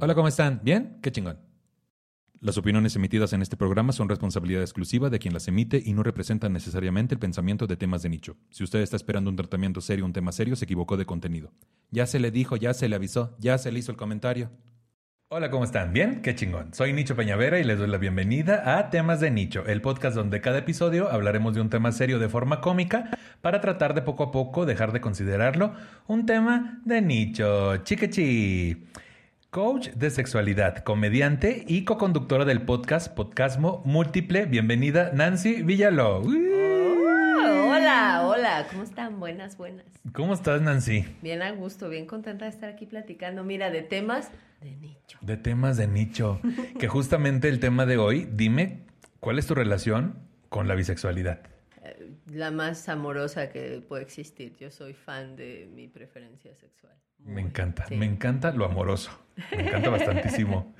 Hola, ¿cómo están? ¿Bien? Qué chingón. Las opiniones emitidas en este programa son responsabilidad exclusiva de quien las emite y no representan necesariamente el pensamiento de temas de nicho. Si usted está esperando un tratamiento serio, un tema serio, se equivocó de contenido. Ya se le dijo, ya se le avisó, ya se le hizo el comentario. Hola, ¿cómo están? ¿Bien? Qué chingón. Soy Nicho Peñavera y les doy la bienvenida a Temas de Nicho, el podcast donde cada episodio hablaremos de un tema serio de forma cómica para tratar de poco a poco dejar de considerarlo un tema de nicho. Chiquechi. Coach de sexualidad, comediante y co-conductora del podcast Podcasmo Múltiple. Bienvenida, Nancy Villaló. Oh, hola, hola, ¿cómo están? Buenas, buenas. ¿Cómo estás, Nancy? Bien a gusto, bien contenta de estar aquí platicando. Mira, de temas de nicho. De temas de nicho. que justamente el tema de hoy, dime, ¿cuál es tu relación con la bisexualidad? Eh, La más amorosa que puede existir. Yo soy fan de mi preferencia sexual. Me encanta, sí. me encanta lo amoroso. Me encanta bastantísimo.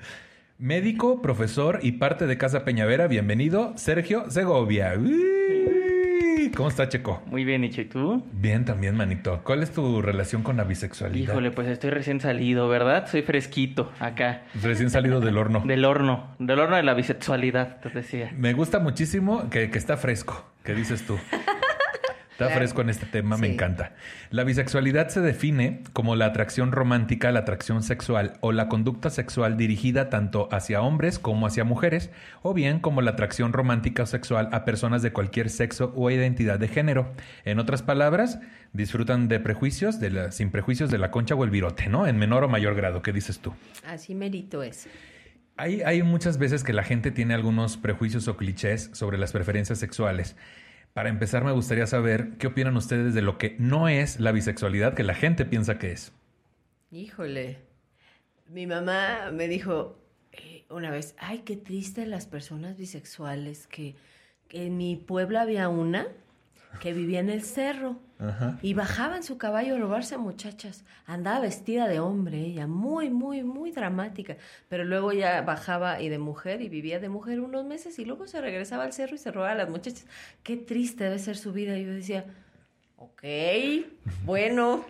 Médico, profesor y parte de Casa Peñavera, bienvenido, Sergio Segovia. Uy, ¿Cómo está, Checo? Muy bien, Nicho. ¿Y tú? Bien, también, manito. ¿Cuál es tu relación con la bisexualidad? Híjole, pues estoy recién salido, ¿verdad? Soy fresquito acá. Recién salido del horno. Del horno. Del horno de la bisexualidad, te decía. Me gusta muchísimo que, que está fresco. ¿Qué dices tú? Está Claro. fresco en este tema, me encanta. La bisexualidad se define como la atracción romántica, la atracción sexual o la conducta sexual dirigida tanto hacia hombres como hacia mujeres, o bien como la atracción romántica o sexual a personas de cualquier sexo o identidad de género. En otras palabras, disfrutan de prejuicios, de la- sin prejuicios de la concha o el virote, ¿no? En menor o mayor grado. ¿Qué dices tú? Así merito es. Hay, hay muchas veces que la gente tiene algunos prejuicios o clichés sobre las preferencias sexuales. Para empezar, me gustaría saber qué opinan ustedes de lo que no es la bisexualidad que la gente piensa que es. Híjole. Mi mamá me dijo eh, una vez, ay, qué triste las personas bisexuales, que, que en mi pueblo había una que vivía en el cerro. Y bajaba en su caballo a robarse a muchachas. Andaba vestida de hombre, ella, muy, muy, muy dramática. Pero luego ya bajaba y de mujer y vivía de mujer unos meses y luego se regresaba al cerro y se robaba a las muchachas. Qué triste debe ser su vida. Y yo decía, ok, bueno,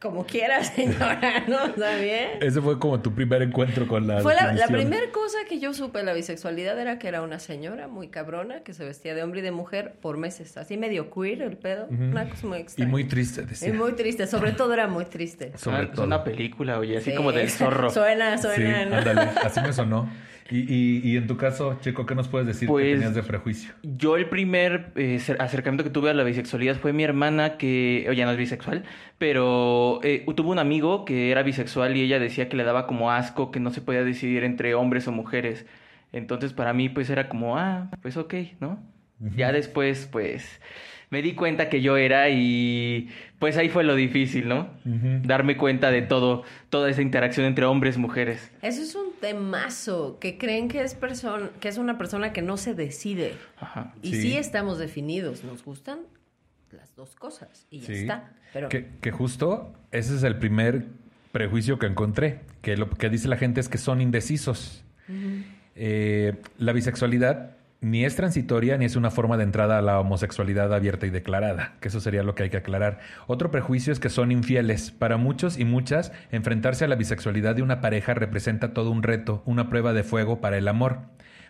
como quiera, señora, ¿no? ¿Está bien? Ese fue como tu primer encuentro con la Fue la, primera cosa que yo supe de la bisexualidad era que era una señora muy cabrona que se vestía de hombre y de mujer por meses. Así medio queer el pedo. Una cosa muy Y extraña. muy triste, decía. Es muy triste, sobre todo era muy triste. Sobre Ah, Es todo. una película, oye, así Sí. como del zorro. Suena, Sí, suena. ¿no? ándale, así me sonó. Y, y- y en tu caso, Checo, ¿qué nos puedes decir que Pues- tenías de prejuicio? Yo el primer eh, cer- acercamiento que tuve a la bisexualidad fue mi hermana que, oye, no es bisexual, pero eh, tuvo un amigo que era bisexual y ella decía que le daba como asco, que no se podía decidir entre hombres o mujeres. Entonces para mí pues era como, ah, pues ok, ¿no? Ya después pues me di cuenta que yo era y pues ahí fue lo difícil, ¿no? Darme cuenta de todo, toda esa interacción entre hombres y mujeres. Eso es un temazo, que creen que es, person que es una persona que no se decide. Ajá. Y Sí. sí. estamos definidos, nos gustan las dos cosas y ya Sí. está. Pero Que, que justo ese es el primer prejuicio que encontré, que lo que dice la gente es que son indecisos. Eh, la bisexualidad ni es transitoria ni es una forma de entrada a la homosexualidad abierta y declarada, que eso sería lo que hay que aclarar. Otro prejuicio es que son infieles. Para muchos y muchas, enfrentarse a la bisexualidad de una pareja representa todo un reto, una prueba de fuego para el amor.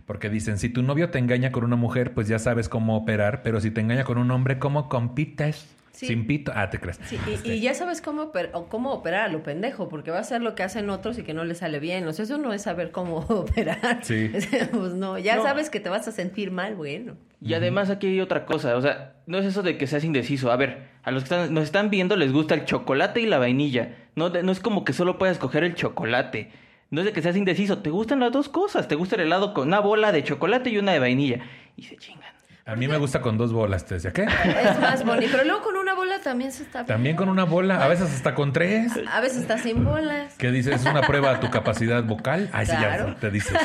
Porque dicen, si tu novio te engaña con una mujer, pues ya sabes cómo operar, pero si te engaña con un hombre, ¿cómo compites? Sí. Sin pito. Ah, te crees. Sí, y, y ya sabes cómo, oper- cómo operar a lo pendejo, porque va a ser lo que hacen otros y que no les sale bien. O sea, eso no es saber cómo operar. Sí. pues no, ya No. sabes que te vas a sentir mal, bueno. Y además aquí hay otra cosa, o sea, no es eso de que seas indeciso. A ver, a los que están- nos están viendo les gusta el chocolate y la vainilla. No, de- no es como que solo puedas escoger el chocolate. No es de que seas indeciso, te gustan las dos cosas. Te gusta el helado con una bola de chocolate y una de vainilla. Y se chingan. A mí me gusta con dos bolas, te decía. ¿Qué? Es más bonito. Pero luego con una bola también se está bien. También con una bola, a veces hasta con tres. A veces está sin bolas. ¿Qué dices? ¿Es una prueba a tu capacidad vocal? Ay, sí, ya te dices.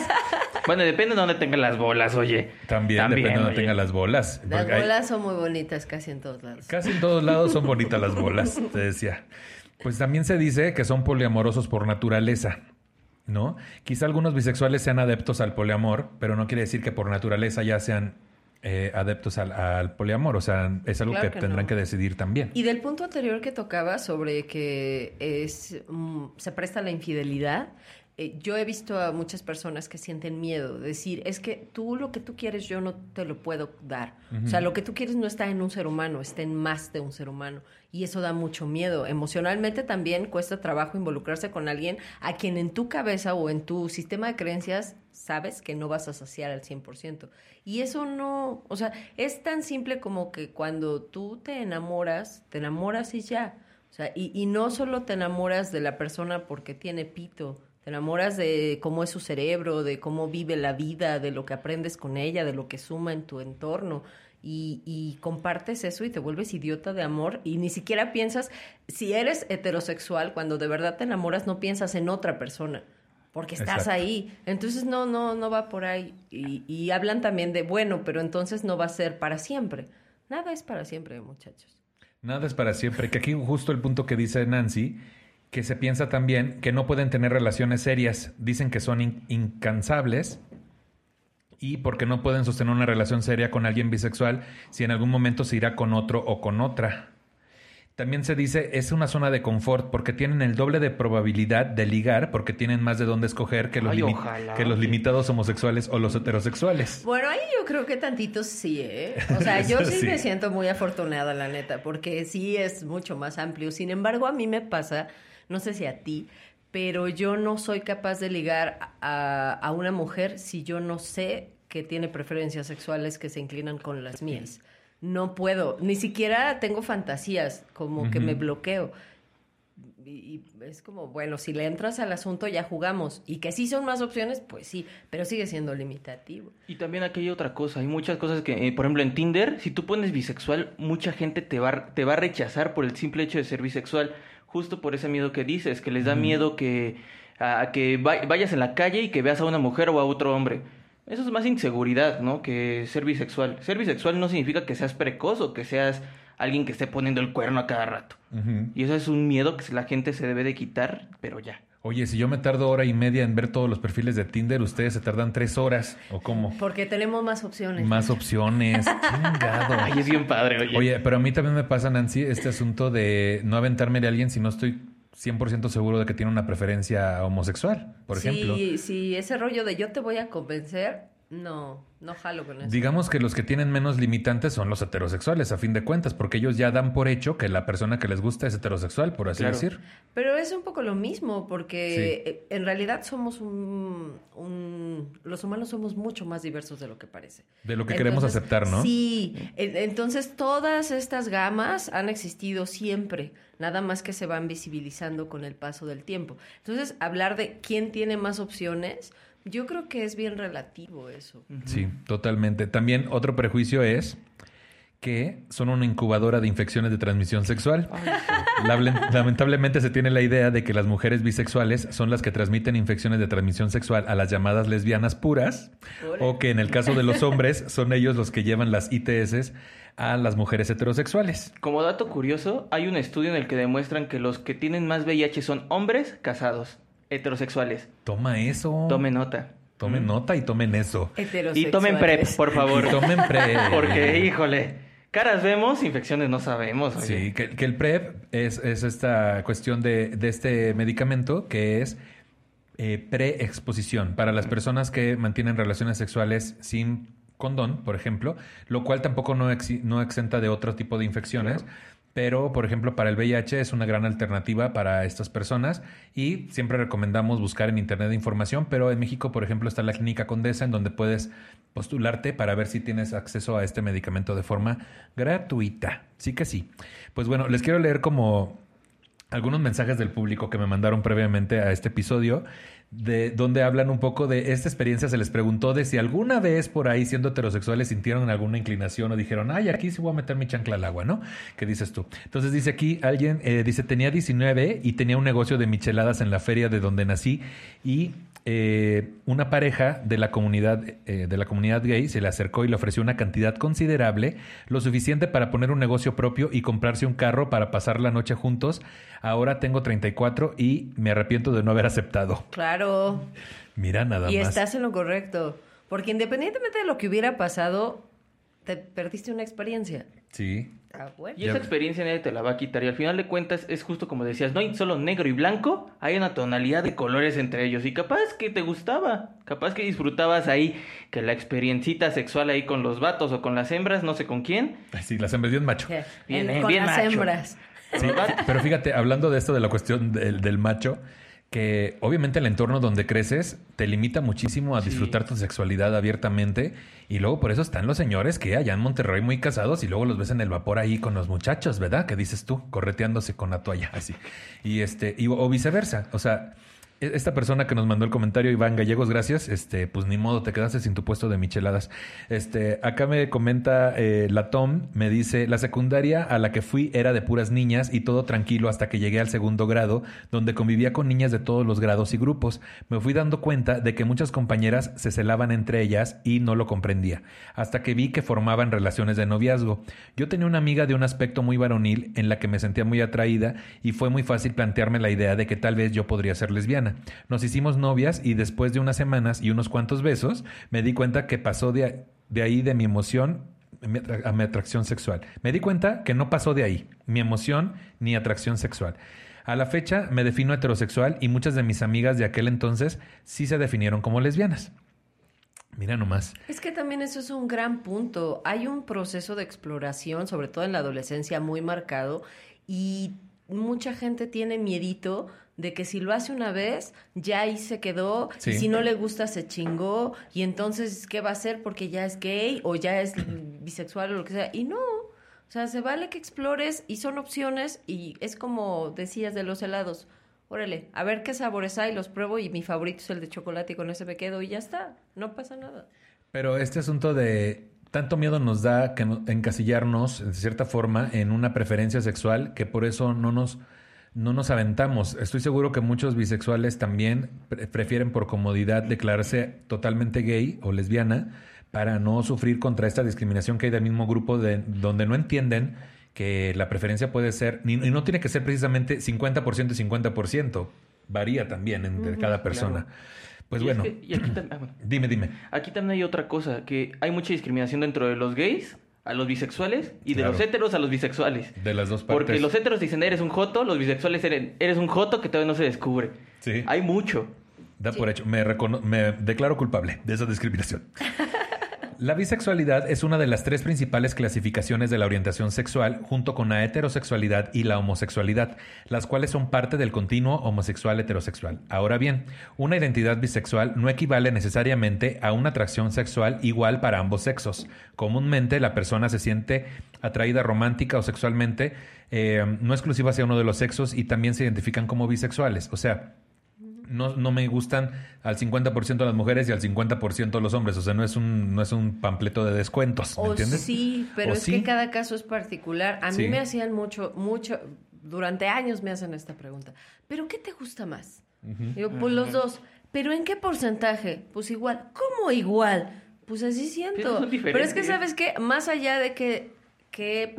Bueno, depende de dónde tengan las bolas, oye. También, depende de donde oye. tenga las bolas. Las hay- bolas son muy bonitas casi en todos lados. Casi en todos lados son bonitas las bolas, te decía. Pues también se dice que son poliamorosos por naturaleza, ¿no? Quizá algunos bisexuales sean adeptos al poliamor, pero no quiere decir que por naturaleza ya sean eh, adeptos al, al poliamor. O sea, es algo Claro que, que tendrán no. que decidir también. Y del punto anterior que tocaba sobre que es mm, se presta la infidelidad, eh, yo he visto a muchas personas que sienten miedo, decir, es que tú lo que tú quieres yo no te lo puedo dar. O sea, lo que tú quieres no está en un ser humano, está en más de un ser humano. Y eso da mucho miedo. Emocionalmente también cuesta trabajo involucrarse con alguien a quien en tu cabeza o en tu sistema de creencias sabes que no vas a saciar al 100%. Y eso no, o sea, es tan simple como que cuando tú te enamoras, te enamoras y ya. O sea, y, y no solo te enamoras de la persona porque tiene pito, te enamoras de cómo es su cerebro, de cómo vive la vida, de lo que aprendes con ella, de lo que suma en tu entorno. Y, y compartes eso y te vuelves idiota de amor y ni siquiera piensas, si eres heterosexual, cuando de verdad te enamoras, no piensas en otra persona porque estás Exacto. ahí. Entonces no, no, no va por ahí. Y, y hablan también de, bueno, pero entonces no va a ser para siempre. Nada es para siempre, muchachos. Nada es para siempre. Que aquí justo el punto que dice Nancy, que se piensa también que no pueden tener relaciones serias. Dicen que son in- incansables y porque no pueden sostener una relación seria con alguien bisexual si en algún momento se irá con otro o con otra. También se dice es una zona de confort porque tienen el doble de probabilidad de ligar porque tienen más de dónde escoger que los, Ay, limi- ojalá. que los limitados homosexuales o los heterosexuales. Bueno, ahí yo creo que tantito sí, ¿eh? O sea, yo sí, Sí. me siento muy afortunada, la neta, porque sí es mucho más amplio. Sin embargo, a mí me pasa, no sé si a ti, pero yo no soy capaz de ligar a, a una mujer si yo no sé que tiene preferencias sexuales que se inclinan con las mías. No puedo, ni siquiera tengo fantasías, como que me bloqueo. Y, y es como, bueno, si le entras al asunto ya jugamos. Y que sí son más opciones, pues sí, pero sigue siendo limitativo. Y también aquí hay otra cosa, hay muchas cosas que, eh, por ejemplo, en Tinder, si tú pones bisexual, mucha gente te va, te va a rechazar por el simple hecho de ser bisexual, justo por ese miedo que dices, que les da miedo que, a que va- vayas en la calle y que veas a una mujer o a otro hombre. Eso es más inseguridad, ¿no? Que ser bisexual. Ser bisexual no significa que seas precoz o que seas alguien que esté poniendo el cuerno a cada rato. Y eso es un miedo que la gente se debe de quitar, pero ya. Oye, si yo me tardo hora y media en ver todos los perfiles de Tinder, ustedes se tardan tres horas. ¿O cómo? Porque tenemos más opciones. Más opciones. Chingado. Ay, es bien padre, oye. Oye, pero a mí también me pasa, Nancy, este asunto de no aventarme de alguien si no estoy 100% seguro de que tiene una preferencia homosexual, por sí, ejemplo. Sí, ese rollo de yo te voy a convencer, no, no jalo con eso. Digamos que los que tienen menos limitantes son los heterosexuales, a fin de cuentas, porque ellos ya dan por hecho que la persona que les gusta es heterosexual, por así Claro. decir. Pero es un poco lo mismo, porque Sí. eh, en realidad somos un, un- Los humanos somos mucho más diversos de lo que parece. De lo que queremos aceptar, ¿no? Sí, en- entonces todas estas gamas han existido siempre, nada más que se van visibilizando con el paso del tiempo. Entonces, hablar de quién tiene más opciones, yo creo que es bien relativo eso. Sí, totalmente. También otro prejuicio es que son una incubadora de infecciones de transmisión sexual. Lamentablemente se tiene la idea de que las mujeres bisexuales son las que transmiten infecciones de transmisión sexual a las llamadas lesbianas puras, o que en el caso de los hombres son ellos los que llevan las ITS a las mujeres heterosexuales. Como dato curioso, hay un estudio en el que demuestran que los que tienen más VIH son hombres casados, heterosexuales. Toma eso. Tomen nota. Tomen nota y tomen eso. Y tomen PrEP, por favor. Y tomen PrEP. Porque, híjole, caras vemos, infecciones no sabemos. oye. Sí, que, que el PrEP es, es esta cuestión de, de este medicamento que es eh, preexposición para las personas que mantienen relaciones sexuales sin condón, por ejemplo, lo cual tampoco no exenta de otro tipo de infecciones. Pero, por ejemplo, para el VIH es una gran alternativa para estas personas y siempre recomendamos buscar en Internet información, pero en México, por ejemplo, está la Clínica Condesa en donde puedes postularte para ver si tienes acceso a este medicamento de forma gratuita. Sí que sí. Pues bueno, les quiero leer como algunos mensajes del público que me mandaron previamente a este episodio, de donde hablan un poco de esta experiencia. Se les preguntó de si alguna vez por ahí, siendo heterosexuales, sintieron alguna inclinación o dijeron, ay, aquí sí voy a meter mi chancla al agua, ¿no? ¿Qué dices tú? Entonces dice aquí alguien, eh, dice, tenía 19 y tenía un negocio de micheladas en la feria de donde nací y eh, una pareja de la comunidad eh, de la comunidad gay se le acercó y le ofreció una cantidad considerable, lo suficiente para poner un negocio propio y comprarse un carro para pasar la noche juntos. Ahora tengo 34 y me arrepiento de no haber aceptado. Claro, Mira nada y más. estás en lo correcto. Porque independientemente de lo que hubiera pasado, te perdiste una experiencia. Sí. Ah, bueno. Y esa experiencia nadie te la va a quitar. Y al final de cuentas es justo como decías, no hay solo negro y blanco, hay una tonalidad de colores entre ellos. Y capaz que te gustaba, capaz que disfrutabas ahí, que la experiencita sexual ahí con los vatos o con las hembras, no sé con quién. Sí, las hembras bien macho. Que- Bien, en- eh, con bien las macho. hembras. Sí, pero fíjate, hablando de esto de la cuestión del, del macho, que obviamente el entorno donde creces te limita muchísimo a Sí. disfrutar tu sexualidad abiertamente y luego por eso están los señores que allá en Monterrey muy casados y luego los ves en el vapor ahí con los muchachos, ¿verdad? Que dices tú, correteándose con la toalla así. Y este y, o viceversa, o sea, esta persona que nos mandó el comentario, Iván Gallegos, gracias. Este, pues ni modo, te quedaste sin tu puesto de micheladas. Este, acá me comenta eh, la Tom, me dice, la secundaria a la que fui era de puras niñas y todo tranquilo hasta que llegué al segundo grado, donde convivía con niñas de todos los grados y grupos. Me fui dando cuenta de que muchas compañeras se celaban entre ellas y no lo comprendía, hasta que vi que formaban relaciones de noviazgo. Yo tenía una amiga de un aspecto muy varonil en la que me sentía muy atraída y fue muy fácil plantearme la idea de que tal vez yo podría ser lesbiana. Nos hicimos novias y después de unas semanas y unos cuantos besos me di cuenta que pasó de, de ahí de mi emoción a mi atracción sexual. Me di cuenta que no pasó de ahí, mi emoción ni atracción sexual. A la fecha me defino heterosexual y muchas de mis amigas de aquel entonces sí se definieron como lesbianas. Mira nomás. Es que también eso es un gran punto. Hay un proceso de exploración, sobre todo en la adolescencia, muy marcado y mucha gente tiene miedito de que si lo hace una vez, ya ahí se quedó, Sí. y si no le gusta, se chingó, y entonces, ¿qué va a hacer? Porque ya es gay o ya es bisexual o lo que sea. Y no, o sea, se vale que explores y son opciones y es como decías de los helados. Órale, a ver qué sabores hay, los pruebo y mi favorito es el de chocolate y con ese me quedo y ya está, no pasa nada. Pero este asunto de tanto miedo nos da que no- encasillarnos, de cierta forma, en una preferencia sexual que por eso no nos, no nos aventamos. Estoy seguro que muchos bisexuales también pre- prefieren por comodidad declararse totalmente gay o lesbiana para no sufrir contra esta discriminación que hay del mismo grupo de, donde no entienden que la preferencia puede ser, y no tiene que ser precisamente 50% y 50%, varía también entre cada persona. claro. Pues Y bueno, es que- y aquí, ah, bueno. dime, dime. Aquí también hay otra cosa, que hay mucha discriminación dentro de los gays a los bisexuales y de Claro. los heteros a los bisexuales. De las dos partes. Porque los heteros dicen eres un joto, los bisexuales eres, eres un joto que todavía no se descubre. Sí. Hay mucho. Da por hecho. Me, recono- me declaro culpable de esa discriminación. La bisexualidad es una de las tres principales clasificaciones de la orientación sexual, junto con la heterosexualidad y la homosexualidad, las cuales son parte del continuo homosexual heterosexual. Ahora bien, una identidad bisexual no equivale necesariamente a una atracción sexual igual para ambos sexos. Comúnmente la persona se siente atraída romántica o sexualmente, eh, no exclusiva hacia uno de los sexos y también se identifican como bisexuales. O sea, no, no me gustan al 50% las mujeres y al 50% los hombres. O sea, no es un, no es un pampleto de descuentos, ¿me O entiendes? sí, pero O es sí. que cada caso es particular. A Sí. mí me hacían mucho, mucho, durante años me hacen esta pregunta. ¿Pero qué te gusta más? Yo, pues los dos. ¿Pero en qué porcentaje? Pues igual. ¿Cómo igual? Pues así siento. son Pero es que. ¿sabes qué? Más allá de que, qué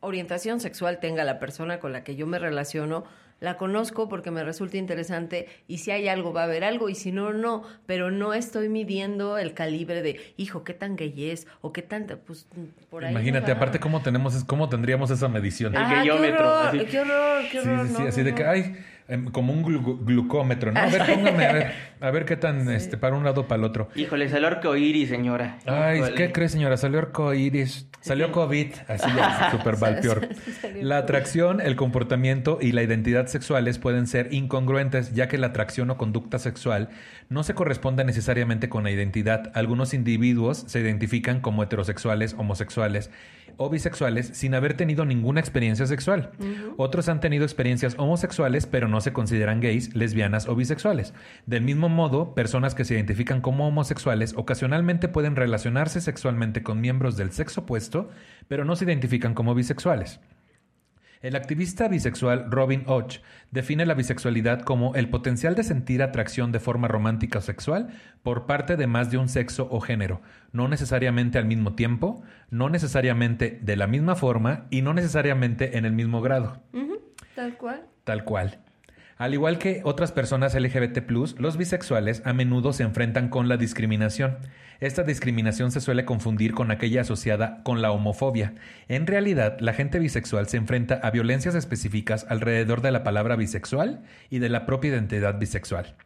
orientación sexual tenga la persona con la que yo me relaciono, la conozco porque me resulta interesante y si hay algo va a haber algo y si no, no. Pero no estoy midiendo el calibre de, hijo, qué tan gay es o qué tanta, pues por ahí. Imagínate, aparte cómo tenemos, cómo tendríamos esa medición. El Ajá, qué horror, así. qué horror, qué Sí, horror. sí, sí, no, así no, de no. que, ay, como un glu- glucómetro, ¿no? A ver, póngame, a ver, a ver qué tan, este, para un lado o para el otro. Híjole, salió arcoíris, señora. Ay, Híjole. ¿qué crees, señora? Salió arcoíris, salió COVID, así ya, súper valpior. Salió La atracción, el comportamiento y la identidad sexuales pueden ser incongruentes, ya que la atracción o conducta sexual no se corresponde necesariamente con la identidad. Algunos individuos se identifican como heterosexuales, homosexuales o bisexuales sin haber tenido ninguna experiencia sexual. Otros han tenido experiencias homosexuales, pero no se consideran gays, lesbianas o bisexuales. Del mismo modo, personas que se identifican como homosexuales ocasionalmente pueden relacionarse sexualmente con miembros del sexo opuesto, pero no se identifican como bisexuales. El activista bisexual Robin Och define la bisexualidad como el potencial de sentir atracción de forma romántica o sexual por parte de más de un sexo o género, no necesariamente al mismo tiempo, no necesariamente de la misma forma y no necesariamente en el mismo grado. Tal cual. Tal cual. Al igual que otras personas LGBT, los bisexuales a menudo se enfrentan con la discriminación. Esta discriminación se suele confundir con aquella asociada con la homofobia. En realidad, la gente bisexual se enfrenta a violencias específicas alrededor de la palabra bisexual y de la propia identidad bisexual.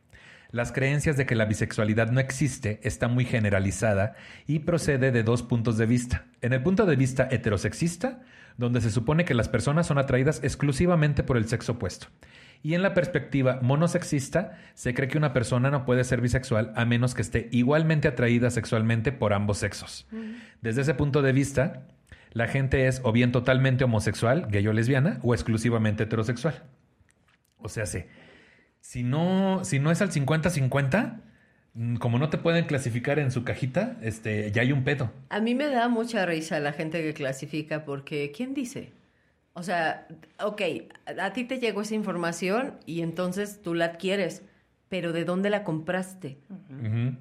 Las creencias de que la bisexualidad no existe está muy generalizada y procede de dos puntos de vista. En el punto de vista heterosexista, donde se supone que las personas son atraídas exclusivamente por el sexo opuesto. Y en la perspectiva monosexista, se cree que una persona no puede ser bisexual a menos que esté igualmente atraída sexualmente por ambos sexos. Desde ese punto de vista, la gente es o bien totalmente homosexual, gay o lesbiana, o exclusivamente heterosexual. O sea, si no, si no es al 50-50, mm, como no te pueden clasificar en su cajita, este, ya hay un pedo. A mí me da mucha risa la gente que clasifica porque ¿quién dice? O sea, ok, a ti te llegó esa información y entonces tú la adquieres, pero ¿de dónde la compraste?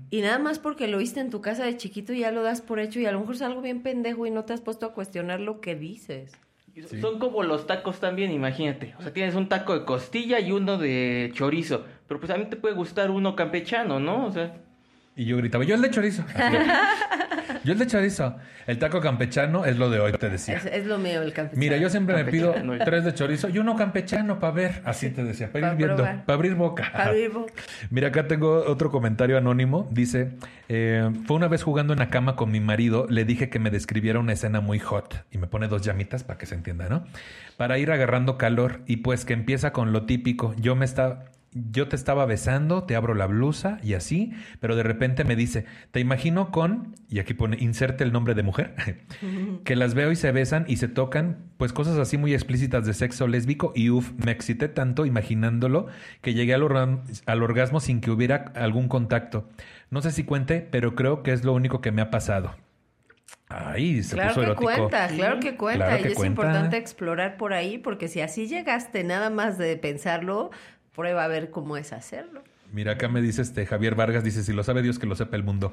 Y nada más porque lo viste en tu casa de chiquito y ya lo das por hecho y a lo mejor es algo bien pendejo y no te has puesto a cuestionar lo que dices. Son como los tacos también, imagínate. O sea, tienes un taco de costilla y uno de chorizo. Pero pues a mí te puede gustar uno campechano, ¿no? O sea... Y yo gritaba, yo el de chorizo. yo el de chorizo. El taco campechano es lo de hoy, te decía. Es, lo mío, el campechano. Mira, yo siempre me pido tres de chorizo y uno campechano para ver. Así te decía, para, ir viendo, para abrir boca. Para abrir boca. Mira, acá tengo otro comentario anónimo. Dice, eh, fue una vez jugando en la cama con mi marido, le dije que me describiera una escena muy hot. Y me pone dos llamitas para que se entienda, ¿no? Para ir agarrando calor. Y pues que empieza con lo típico. Yo me estaba yo te estaba besando, te abro la blusa y así, pero de repente me dice, te imagino con, y aquí pone, inserte el nombre de mujer, que las veo y se besan y se tocan, pues cosas así muy explícitas de sexo lésbico y uff, me excité tanto imaginándolo que llegué al, al orgasmo sin que hubiera algún contacto. No sé si cuente, pero creo que es lo único que me ha pasado. Ay, se claro puso que erótico. cuenta, claro que cuenta. y es importante explorar por ahí, porque si así llegaste nada más de pensarlo, prueba a ver cómo es hacerlo. Mira, acá me dice este Javier Vargas, dice, si lo sabe Dios que lo sepa el mundo.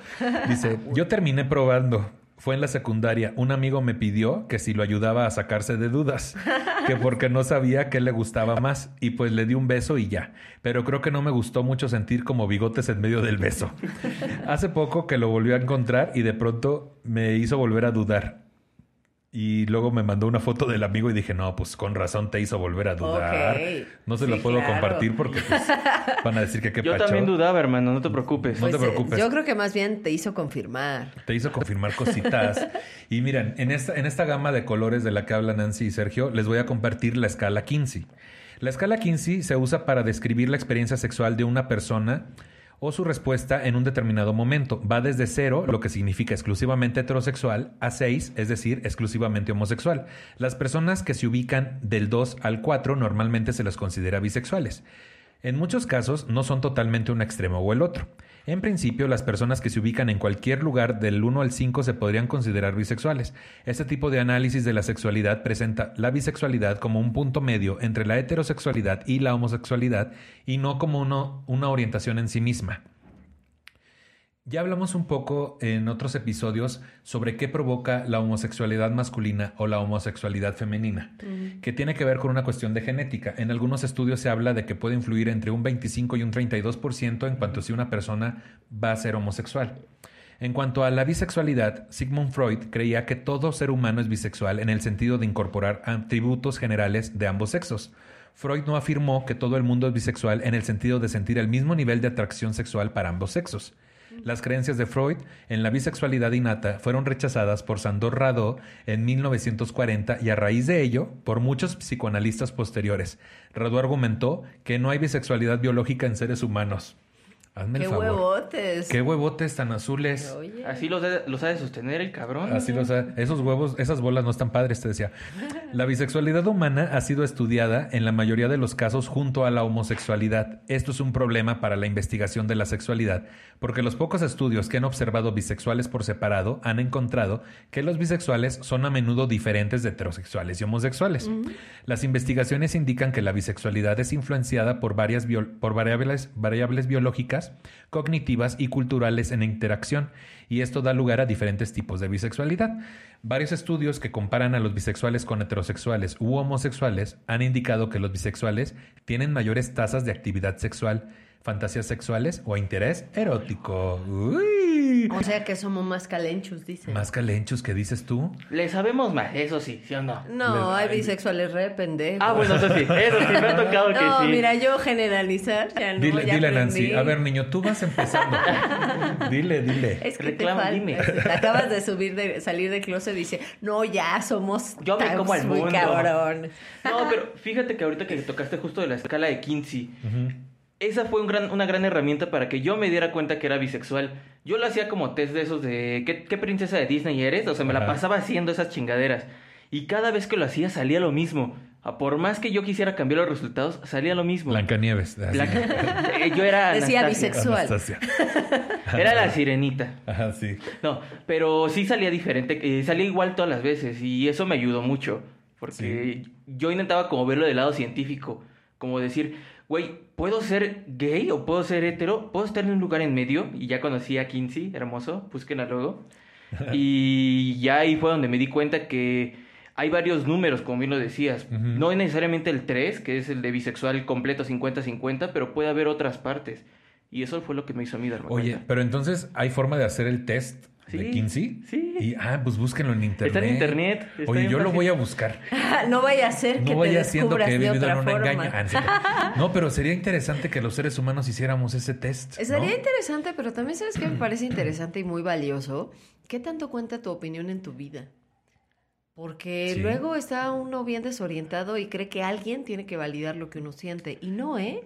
Dice, yo terminé probando. Fue en la secundaria. Un amigo me pidió que si lo ayudaba a sacarse de dudas, que porque no sabía qué le gustaba más, y pues le di un beso y ya. Pero creo que no me gustó mucho sentir como bigotes en medio del beso. Hace poco que lo volví a encontrar y de pronto me hizo volver a dudar. Y luego me mandó una foto del amigo y dije, no, pues con razón te hizo volver a dudar. No se lo puedo compartir porque pues, van a decir que qué Yo también dudaba, hermano, no te preocupes. no te pues, eh, preocupes. Yo creo que más bien te hizo confirmar. Te hizo confirmar cositas. y miren, en esta, en esta gama de colores de la que hablan Nancy y Sergio, les voy a compartir la escala Kinsey. La escala Kinsey se usa para describir la experiencia sexual de una persona o su respuesta en un determinado momento. Va desde cero, lo que significa exclusivamente heterosexual, a seis, es decir, exclusivamente homosexual. Las personas que se ubican del 2 al 4 normalmente se les considera bisexuales. En muchos casos no son totalmente un extremo o el otro. En principio, las personas que se ubican en cualquier lugar del 1 al 5 se podrían considerar bisexuales. Este tipo de análisis de la sexualidad presenta la bisexualidad como un punto medio entre la heterosexualidad y la homosexualidad y no como una orientación en sí misma. Ya hablamos un poco en otros episodios sobre qué provoca la homosexualidad masculina o la homosexualidad femenina, que tiene que ver con una cuestión de genética. En algunos estudios se habla de que puede influir entre un 25 y un 32% en cuanto a si una persona va a ser homosexual. En cuanto a la bisexualidad, Sigmund Freud creía que todo ser humano es bisexual en el sentido de incorporar atributos generales de ambos sexos. Freud no afirmó que todo el mundo es bisexual en el sentido de sentir el mismo nivel de atracción sexual para ambos sexos. Las creencias de Freud en la bisexualidad innata fueron rechazadas por Sandor Rado en 1940 y a raíz de ello por muchos psicoanalistas posteriores. Rado argumentó que no hay bisexualidad biológica en seres humanos. Hazme ¡Qué huevotes! ¡Qué huevotes tan azules! Así los, los ha de sostener el cabrón. Así los ha, Esos huevos, esas bolas no están padres, te decía. La bisexualidad humana ha sido estudiada en la mayoría de los casos junto a la homosexualidad. Esto es un problema para la investigación de la sexualidad, porque los pocos estudios que han observado bisexuales por separado han encontrado que los bisexuales son a menudo diferentes de heterosexuales y homosexuales. Las investigaciones indican que la bisexualidad es influenciada por, varias por variables, variables biológicas cognitivas y culturales en interacción, y esto da lugar a diferentes tipos de bisexualidad. Varios estudios que comparan a los bisexuales con heterosexuales u homosexuales han indicado que los bisexuales tienen mayores tasas de actividad sexual, fantasías sexuales o interés erótico. Uy. O sea que somos más calenchos, dice. Más calenchos que dices tú. Le sabemos más, eso sí, ¿sí o no? No, Les- hay bisexuales re pendejos. Ah, bueno, eso sí, eso sí, me ha tocado que No, sí. mira, yo generalizar ya no, dile, ya dile. Nancy. A ver, niño, tú vas empezando. dile, dile. Es que Reclama, te dime. Te acabas de subir de salir del closet y dice, "No, ya somos Yo me como al muy mundo". cabrón." No, pero fíjate que ahorita que tocaste justo de la escala de Kinsey, esa fue un gran, una gran herramienta para que yo me diera cuenta que era bisexual. Yo lo hacía como test de esos de ¿qué, qué princesa de Disney eres? O sea, me la pasaba haciendo esas chingaderas. Y cada vez que lo hacía salía lo mismo. A por más que yo quisiera cambiar los resultados, salía lo mismo. Blancanieves. Blanca- Eh, yo era Decía Anastasia. bisexual. Anastasia. Era la sirenita. Ajá, sí. No, pero sí salía diferente, eh, salía igual todas las veces y eso me ayudó mucho, porque yo intentaba como verlo del lado científico, como decir, güey, ¿puedo ser gay o puedo ser hetero? ¿Puedo estar en un lugar en medio? Y ya conocí a Kinsey, hermoso, búsquenla luego. y ya ahí fue donde me di cuenta que hay varios números, como bien lo decías. Ujú. No necesariamente el 3, que es el de bisexual completo 50-50, pero puede haber otras partes. Y eso fue lo que me hizo a mí darme Oye, cuenta. pero entonces hay forma de hacer el test de Sí, Kinsey. sí. Y ah, pues búsquenlo en internet. Está en internet, está Oye, yo lo voy a buscar. no vaya a ser que No te vaya siendo descubras que he vivido en otra un forma. engaño. Ah, sí. No, pero sería interesante que los seres humanos hiciéramos ese test. ¿no? Sería interesante, pero también sabes que me parece interesante y muy valioso. ¿Qué tanto cuenta tu opinión en tu vida? Porque Sí. luego está uno bien desorientado y cree que alguien tiene que validar lo que uno siente. Y no, ¿eh?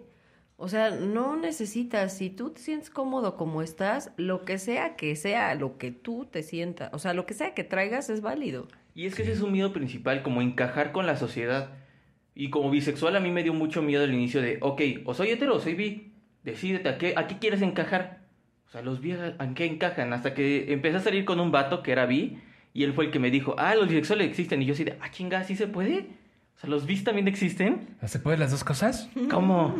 O sea, no necesitas, si tú te sientes cómodo como estás, lo que sea que sea, lo que tú te sientas, o sea, lo que sea que traigas es válido. Y es que ese es un miedo principal, como encajar con la sociedad. Y como bisexual a mí me dio mucho miedo al inicio de, ok, o soy hetero o soy bi, decídete, ¿a qué, a qué quieres encajar? O sea, los bi, ¿a qué encajan? Hasta que empecé a salir con un vato que era bi, y él fue el que me dijo, ah, los bisexuales existen. Y yo así de, ah, chinga, ¿sí se puede? O sea, ¿los bis también existen? ¿Se pueden las dos cosas? ¿Cómo?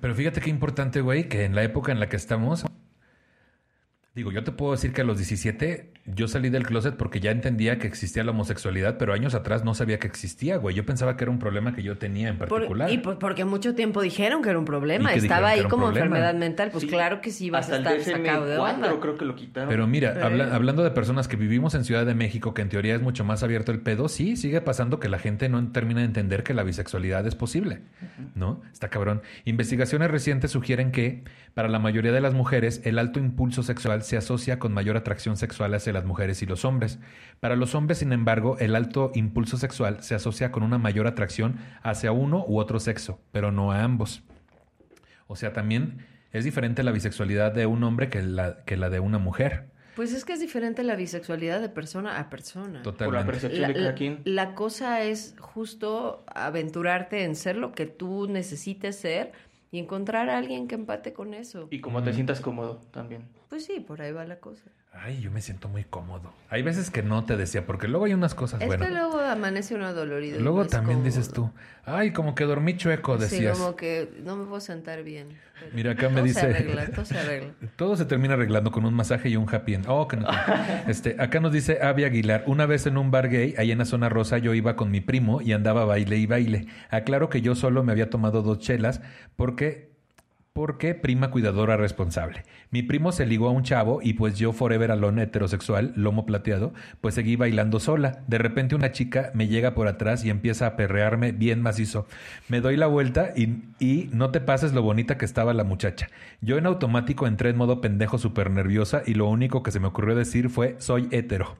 Pero fíjate qué importante, güey, que en la época en la que estamos. Digo, yo te puedo decir que a los 17 yo salí del closet porque ya entendía que existía la homosexualidad, pero años atrás no sabía que existía, güey. Yo pensaba que era un problema que yo tenía en Por- particular. y por- porque mucho tiempo dijeron que era un problema, estaba ahí como problema. enfermedad mental, pues Sí. claro que sí vas Hasta a estar sacado de DSM-4 onda. creo que lo quitaron. Pero mira, habla- hablando de personas que vivimos en Ciudad de México, que en teoría es mucho más abierto el pedo, sí, sigue pasando que la gente no termina de entender que la bisexualidad es posible, ¿no? Está cabrón. Investigaciones recientes sugieren que para la mayoría de las mujeres el alto impulso sexual se asocia con mayor atracción sexual hacia las mujeres y los hombres. Para los hombres, sin embargo, el alto impulso sexual se asocia con una mayor atracción hacia uno u otro sexo, pero no a ambos. O sea, también es diferente la bisexualidad de un hombre que la, que la de una mujer. Pues es que es diferente la bisexualidad de persona a persona. Por la Totalmente. percepción La, de cada la- quien. la cosa es justo aventurarte en ser lo que tú necesites ser y encontrar a alguien que empate con eso. Y como te sientas cómodo también. Pues sí, por ahí va la cosa. Ay, yo me siento muy cómodo. Hay veces que no te decía, porque luego hay unas cosas es buenas. que luego amanece uno dolorido. Luego no también dices tú, ay, como que dormí chueco, Sí, decías. como que no me puedo sentar bien. Mira, acá me todo dice- Se arregla, todo se arregla. Todo se termina arreglando con un masaje y un happy end. Oh, que no. Este, acá nos dice Avi Aguilar, una vez en un bar gay, ahí en la zona rosa, yo iba con mi primo y andaba baile y baile. Aclaro que yo solo me había tomado dos chelas porque porque prima cuidadora responsable. Mi primo se ligó a un chavo y pues yo forever alone heterosexual, lomo plateado, pues seguí bailando sola. De repente una chica me llega por atrás y empieza a perrearme bien macizo. Me doy la vuelta y, y no te pases lo bonita que estaba la muchacha. Yo en automático entré en modo pendejo súper nerviosa y lo único que se me ocurrió decir fue soy hetero.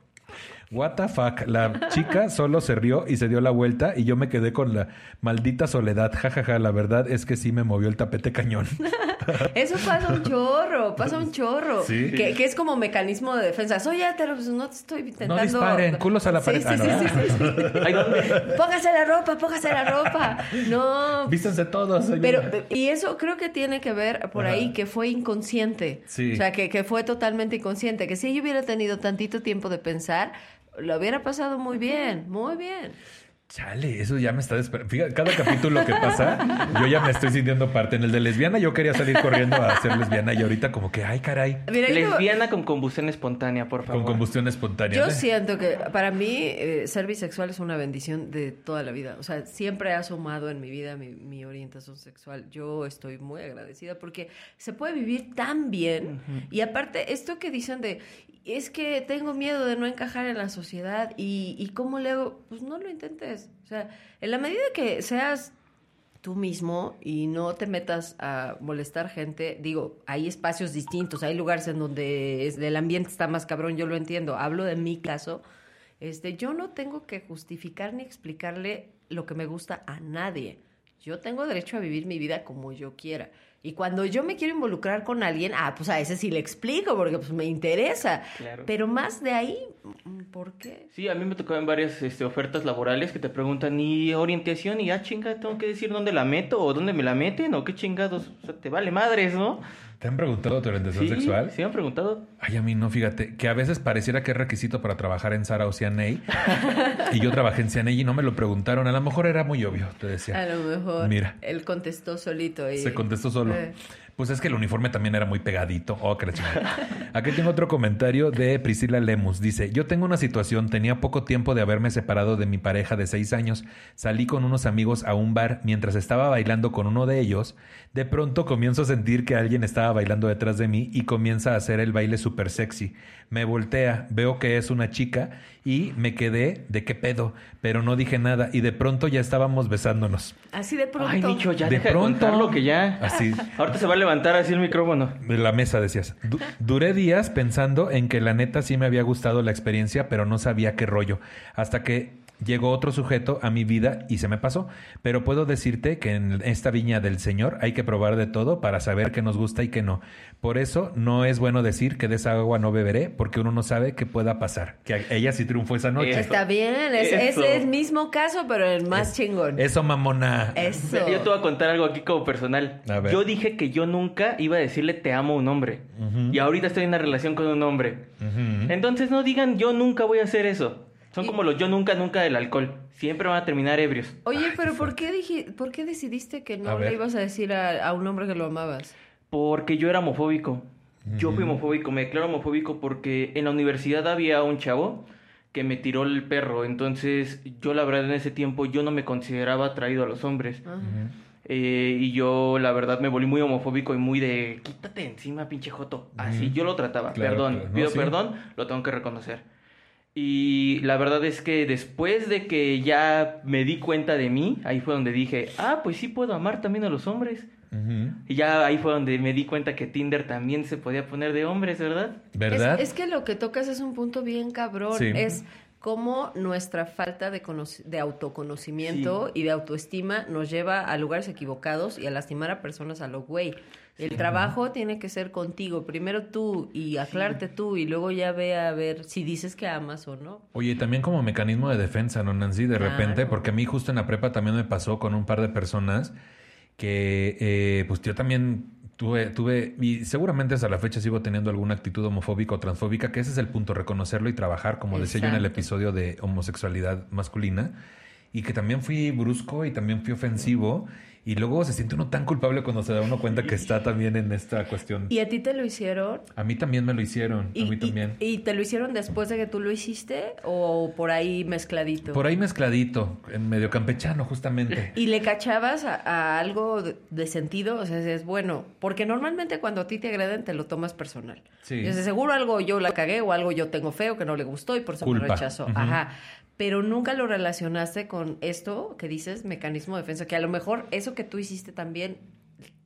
What the fuck? La chica solo se rió y se dio la vuelta y yo me quedé con la maldita soledad. Ja, ja, ja. La verdad es que sí me movió el tapete cañón. Eso pasa un chorro, pasa un chorro. Sí. Que, que es como mecanismo de defensa. Soy hetero, pues no te estoy intentando. disparen, culos a la pared. Sí, Ah, sí, no. sí, sí, sí. Ay, ¿dónde? Póngase la ropa, póngase la ropa. No. Vístanse todos. ayuda. Pero, y eso creo que tiene que ver por Ajá. ahí que fue inconsciente. Sí. O sea, que, que fue totalmente inconsciente. Que si ella hubiera tenido tantito tiempo de pensar, lo hubiera pasado muy bien, muy bien. Chale, eso ya me está desesperando. Fíjate, cada capítulo que pasa, yo ya me estoy sintiendo parte. En el de lesbiana yo quería salir corriendo a ser lesbiana y ahorita como que, ay, caray, Mira, yo- Lesbiana con combustión espontánea, por favor. con combustión espontánea. Yo ¿eh? siento que para mí eh, ser bisexual es una bendición de toda la vida. O sea, siempre ha sumado en mi vida mi, mi orientación sexual. Yo estoy muy agradecida porque se puede vivir tan bien. Y aparte, esto que dicen de, es que tengo miedo de no encajar en la sociedad y, y ¿cómo le hago? Pues no lo intentes. O sea, en la medida que seas tú mismo y no te metas a molestar gente. Digo, hay espacios distintos, hay lugares en donde el ambiente está más cabrón, yo lo entiendo. Hablo de mi caso. Este, yo no tengo que justificar ni explicarle lo que me gusta a nadie. Yo tengo derecho a vivir mi vida como yo quiera. Y cuando yo me quiero involucrar con alguien, ah, pues a ese sí le explico porque pues me interesa. Claro. Pero más de ahí, mm, ¿por qué? Sí, a mí me tocó en varias este, ofertas laborales que te preguntan, ¿y orientación? Y ya, chinga, tengo que decir dónde la meto o dónde me la meten o qué chingados. O sea, te vale madres, ¿no? ¿Te han preguntado tu orientación Sí, sexual? sí me han preguntado. Ay, a mí no, fíjate, que a veces pareciera que es requisito para trabajar en Sara o CNA. y yo trabajé en CNA y no me lo preguntaron. A lo mejor era muy obvio, te decía. A lo mejor Mira. él contestó solito. Y... Se contestó solo. Eh. Pues es que el uniforme también era muy pegadito. Oh, que la chingada. Aquí tengo otro comentario de Priscila Lemus. Dice, yo tengo una situación, tenía poco tiempo de haberme separado de mi pareja de seis años. Salí con unos amigos a un bar. Mientras estaba bailando con uno de ellos, de pronto comienzo a sentir que alguien estaba bailando detrás de mí y comienza a hacer el baile súper sexy. Me voltea, veo que es una chica y me quedé de qué pedo, pero no dije nada y de pronto ya estábamos besándonos. Así de pronto. Ay, Nicho, ya De deja pronto. de contarlo que ya. Así. Ahorita se va a levantar así el micrófono. De la mesa decías. Du- duré días pensando en que la neta sí me había gustado la experiencia, pero no sabía qué rollo. Hasta que llegó otro sujeto a mi vida y se me pasó. Pero puedo decirte que en esta viña del Señor hay que probar de todo para saber qué nos gusta y qué no. Por eso no es bueno decir que de esa agua no beberé, porque uno no sabe qué pueda pasar. Que ella sí triunfó esa noche. Eso. Está bien, es, ese es el mismo caso, pero el más chingón. Eso, mamona. Eso. Yo te voy a contar algo aquí como personal. A ver. Yo dije que yo nunca iba a decirle te amo a un hombre. Y ahorita estoy en una relación con un hombre. Entonces no digan yo nunca voy a hacer eso. Son Y- como los yo nunca, nunca del alcohol. Siempre van a terminar ebrios. Oye, pero ¿por qué, dije, ¿por qué decidiste que no le ibas a decir a, a un hombre que lo amabas? Porque yo era homofóbico. Yo fui homofóbico, me declaro homofóbico porque en la universidad había un chavo que me tiró el perro. Entonces yo la verdad en ese tiempo yo no me consideraba atraído a los hombres. Ajá. Eh, y yo la verdad me volví muy homofóbico y muy de quítate encima pinche joto. Así yo lo trataba. Claro, perdón, claro. No, pido sí. perdón, lo tengo que reconocer. Y la verdad es que después de que ya me di cuenta de mí, ahí fue donde dije, ah, pues sí puedo amar también a los hombres. Y ya ahí fue donde me di cuenta que Tinder también se podía poner de hombres, ¿verdad? ¿Verdad? Es, es que lo que tocas es un punto bien cabrón. Sí. Es cómo nuestra falta de, de autoconocimiento y de autoestima nos lleva a lugares equivocados y a lastimar a personas a lo güey. El trabajo tiene que ser contigo. Primero tú y aclárate tú y luego ya ve a ver si dices que amas o no. Oye, también como mecanismo de defensa, ¿no, Nancy? De Claro. repente, porque a mí justo en la prepa también me pasó con un par de personas que, eh, pues yo también tuve, tuve, y seguramente hasta la fecha sigo teniendo alguna actitud homofóbica o transfóbica, que ese es el punto, reconocerlo y trabajar, como decía yo en el episodio de homosexualidad masculina, y que también fui brusco y también fui ofensivo, y luego se siente uno tan culpable cuando se da uno cuenta que está también en esta cuestión. ¿Y a ti te lo hicieron? A mí también me lo hicieron, a ¿Y, mí y- también. y te lo hicieron después de que tú lo hiciste o por ahí mezcladito? Por ahí mezcladito, en medio campechano, justamente. ¿Y le cachabas a, a algo de, sentido? O sea, es bueno, porque normalmente cuando a ti te agreden te lo tomas personal. Sí. Dices, seguro algo yo la cagué o algo yo tengo feo que no le gustó y por eso Culpa. me rechazó. Ajá. Pero nunca lo relacionaste con esto que dices, mecanismo de defensa, que a lo mejor eso que tú hiciste también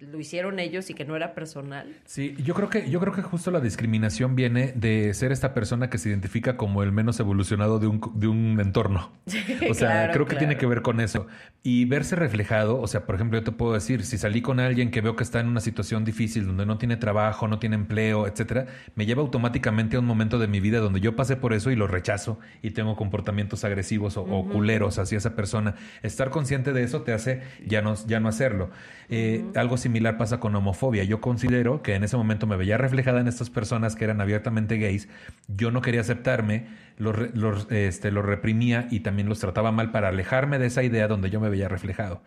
lo hicieron ellos y que no era personal. Sí, yo creo que yo creo que justo la discriminación viene de ser esta persona que se identifica como el menos evolucionado de un, de un entorno. O sea, Claro, creo que claro. tiene que ver con eso. Y verse reflejado, o sea, por ejemplo, yo te puedo decir, si salí con alguien que veo que está en una situación difícil, donde no tiene trabajo, no tiene empleo, etcétera, me lleva automáticamente a un momento de mi vida donde yo pasé por eso y lo rechazo y tengo comportamientos agresivos o, o culeros hacia esa persona. Estar consciente de eso te hace ya no, ya no hacerlo. Eh, Algo similar pasa con homofobia. Yo considero que en ese momento me veía reflejada en estas personas que eran abiertamente gays. Yo no quería aceptarme los, este, los reprimía y también los trataba mal para alejarme de esa idea donde yo me veía reflejado.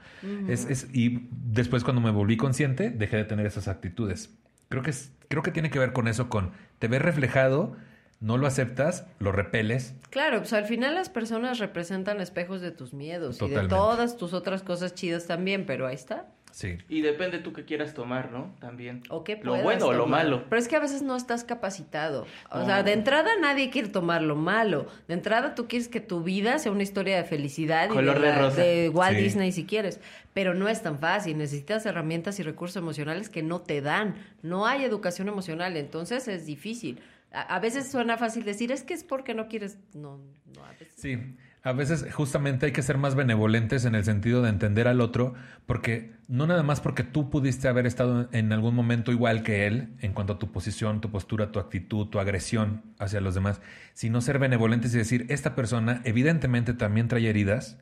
es, es- y después cuando me volví consciente, dejé de tener esas actitudes. Creo que, es, creo que tiene que ver con eso, con te ves reflejado, no lo aceptas, lo repeles. Claro, pues al final las personas representan espejos de tus miedos y de todas tus otras cosas chidas también, pero ahí está. Sí. Y depende tú qué quieras tomar, ¿no? También. O que Lo bueno o lo malo. Pero es que a veces no estás capacitado. O No. sea, de entrada nadie quiere tomar lo malo. De entrada tú quieres que tu vida sea una historia de felicidad y de, de la- rosa. de Walt Sí. Disney si quieres. Pero no es tan fácil. Necesitas herramientas y recursos emocionales que no te dan. No hay educación emocional, entonces es difícil. A, a veces suena fácil decir, es que es porque no quieres... No, no, a veces... Sí, a veces justamente hay que ser más benevolentes en el sentido de entender al otro, porque no nada más porque tú pudiste haber estado en algún momento igual que él en cuanto a tu posición, tu postura, tu actitud, tu agresión hacia los demás, sino ser benevolentes y decir, esta persona evidentemente también trae heridas,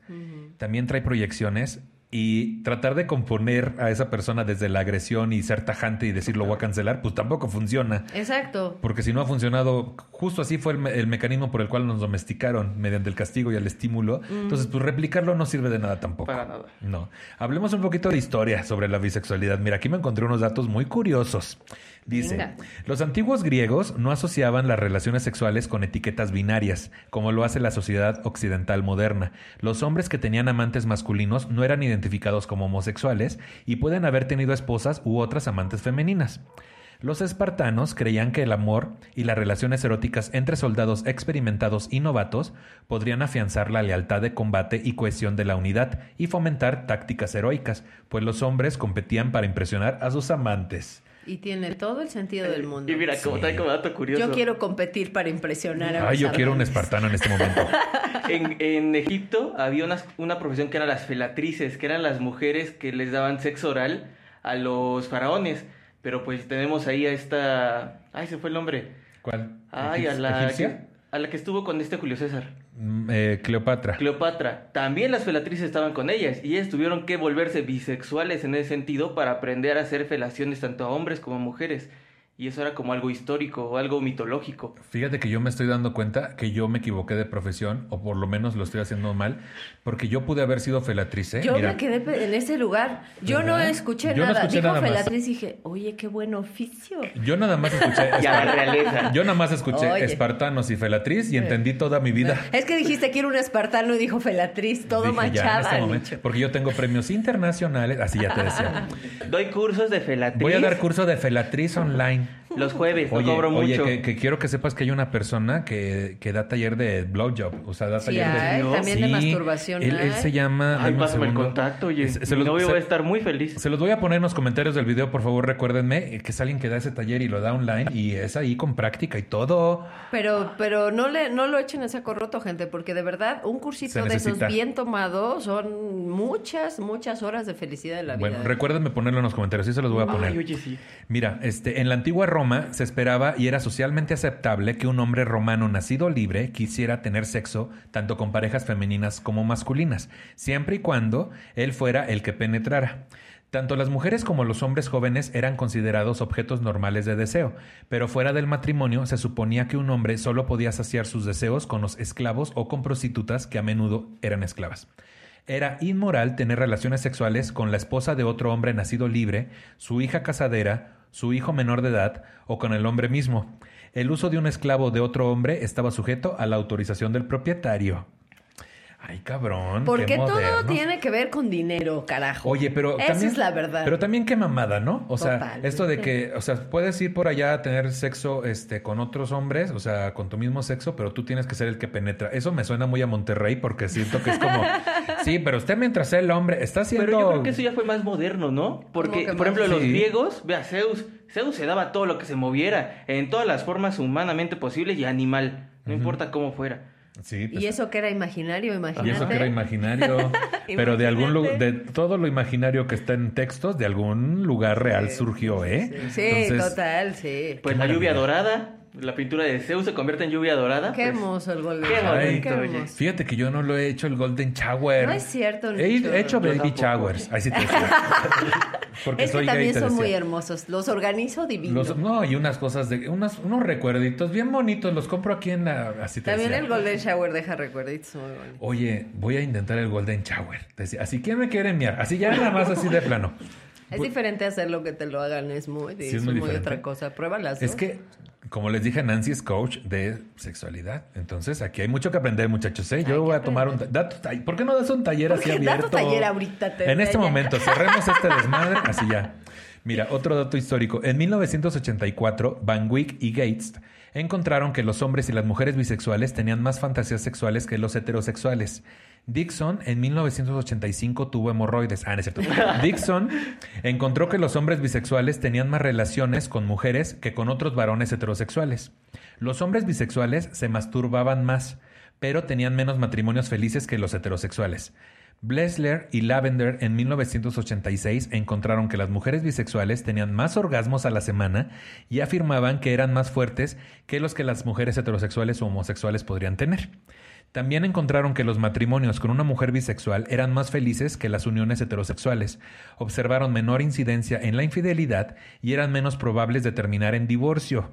también trae proyecciones y tratar de componer a esa persona desde la agresión y ser tajante y decir lo voy a cancelar, pues tampoco funciona. Exacto. Porque si no ha funcionado, justo así fue el, me- el mecanismo por el cual nos domesticaron, mediante el castigo y el estímulo. Entonces, pues replicarlo no sirve de nada tampoco. Para nada. No. Hablemos un poquito de historia sobre la bisexualidad. Mira, aquí me encontré unos datos muy curiosos. Dice, Venga. los antiguos griegos no asociaban las relaciones sexuales con etiquetas binarias, como lo hace la sociedad occidental moderna. Los hombres que tenían amantes masculinos no eran identificados como homosexuales y pueden haber tenido esposas u otras amantes femeninas. Los espartanos creían que el amor y las relaciones eróticas entre soldados experimentados y novatos podrían afianzar la lealtad de combate y cohesión de la unidad y fomentar tácticas heroicas, pues los hombres competían para impresionar a sus amantes. Y tiene todo el sentido del mundo. Y mira, como Sí. trae como dato curioso. Yo quiero competir para impresionar a Ay, yo quiero un espartano en este momento. En, en Egipto había una, una profesión que eran las felatrices, que eran las mujeres que les daban sexo oral a los faraones. Pero pues tenemos ahí a esta... Ay, se fue el nombre. ¿Cuál? Ay, a ¿Egip- la, egipcia? A la que estuvo con este Julio César. Mm, eh, Cleopatra. Cleopatra. También las felatrices estaban con ellas y ellas tuvieron que volverse bisexuales en ese sentido para aprender a hacer felaciones tanto a hombres como a mujeres. Y eso era como algo histórico o algo mitológico. Fíjate que yo me estoy dando cuenta que yo me equivoqué de profesión, o por lo menos lo estoy haciendo mal, porque yo pude haber sido felatriz, ¿eh? Yo Mira, me quedé en ese lugar. Yo no escuché Yo no nada. escuché Dijo nada. Felatriz y dije, oye, qué buen oficio. Yo nada más escuché... Y a la realeza. Yo nada más escuché Oye. espartanos y felatriz y entendí toda mi vida. Es que dijiste que era un espartano y dijo Felatriz, todo Dije, ya, en manchaba. este momento, Nicho. porque yo tengo premios internacionales, así ya te decía. Doy cursos de felatriz. Voy a dar curso de felatriz online. Los jueves, Oye, no cobro oye mucho. que, que quiero que sepas que hay una persona que, que da taller de blowjob, o sea, da Sí, taller de... también de masturbación Él, se llama... Ay, pásame el contacto, oye. Se- se Mi los- novio se- va a estar muy feliz. Se los voy a poner en los comentarios del video, por favor, recuérdenme eh, que es alguien que da ese taller y lo da online y es ahí con práctica y todo. Pero, pero no le, no lo echen en saco roto, gente, porque de verdad, un cursito de esos bien tomado son muchas, muchas horas de felicidad en la Bueno, vida. recuérdenme ponerlo en los comentarios, sí se los voy a poner. Ay, oye, sí. Mira, este, en la antigua Roma se esperaba y era socialmente aceptable que un hombre romano nacido libre quisiera tener sexo tanto con parejas femeninas como masculinas, siempre y cuando él fuera el que penetrara. Tanto las mujeres como los hombres jóvenes eran considerados objetos normales de deseo, pero fuera del matrimonio se suponía que un hombre solo podía saciar sus deseos con los esclavos o con prostitutas que a menudo eran esclavas. Era inmoral tener relaciones sexuales con la esposa de otro hombre nacido libre, su hija casadera, su hijo menor de edad o con el hombre mismo. El uso de un esclavo de otro hombre estaba sujeto a la autorización del propietario. Ay, cabrón. Porque qué todo tiene que ver con dinero, carajo. Oye, pero Esa también, es la verdad. Pero también qué mamada, ¿no? O sea, esto de que, o sea, puedes ir por allá a tener sexo este con otros hombres, o sea, con tu mismo sexo, pero tú tienes que ser el que penetra. Eso me suena muy a Monterrey porque siento que es como, sí, pero usted mientras sea el hombre está haciendo Pero yo creo que eso ya fue más moderno, ¿no? Porque, que por ejemplo, los griegos, vea, Zeus, Zeus se daba todo lo que se moviera, en todas las formas humanamente posibles y animal, no importa cómo fuera. Sí, pues, y eso que era imaginario, y imagínate. eso que era imaginario, pero de algún lugar, de todo lo imaginario que está en textos, de algún lugar real surgió, ¿eh? Sí, Entonces, total, sí. Pues la lluvia dorada, la pintura de Zeus se convierte en lluvia dorada. Qué pues, hermoso el gol. Qué Ay, bonito. Fíjate que yo no lo he hecho el Golden Shower. No es cierto, He Nicho. he hecho Yo baby tampoco. showers. Ahí sí te porque es que también son muy hermosos. Los organizo divino. Los- no, y unas cosas de unas, unos recuerditos bien bonitos, los compro aquí en la así te también decía. el Golden Shower deja recuerditos muy bonitos. Oye, voy a intentar el Golden Shower. Así que me quieren miar, así ya nada más así de plano. Es diferente hacerlo que te lo hagan, es muy, Sí, es es muy otra cosa. Pruébalas. Es que, como les dije, Nancy es coach de sexualidad. Entonces, aquí hay mucho que aprender, muchachos. ¿eh? Yo voy a tomar un... da ¿Por qué no das un taller así Da tu abierto? taller ahorita, te En este momento, cerremos este desmadre, así ya. Mira, otro dato histórico. En 1984, Van Wyck y Gates encontraron que los hombres y las mujeres bisexuales tenían más fantasías sexuales que los heterosexuales. Dixon en 1985 tuvo hemorroides. Ah, no es cierto. Dixon encontró que los hombres bisexuales tenían más relaciones con mujeres que con otros varones heterosexuales. Los hombres bisexuales se masturbaban más, pero tenían menos matrimonios felices que los heterosexuales. Blesler y Lavender en 1986 encontraron que las mujeres bisexuales tenían más orgasmos a la semana y afirmaban que eran más fuertes que los que las mujeres heterosexuales o homosexuales podrían tener. También encontraron que los matrimonios con una mujer bisexual eran más felices que las uniones heterosexuales. Observaron menor incidencia en la infidelidad y eran menos probables de terminar en divorcio.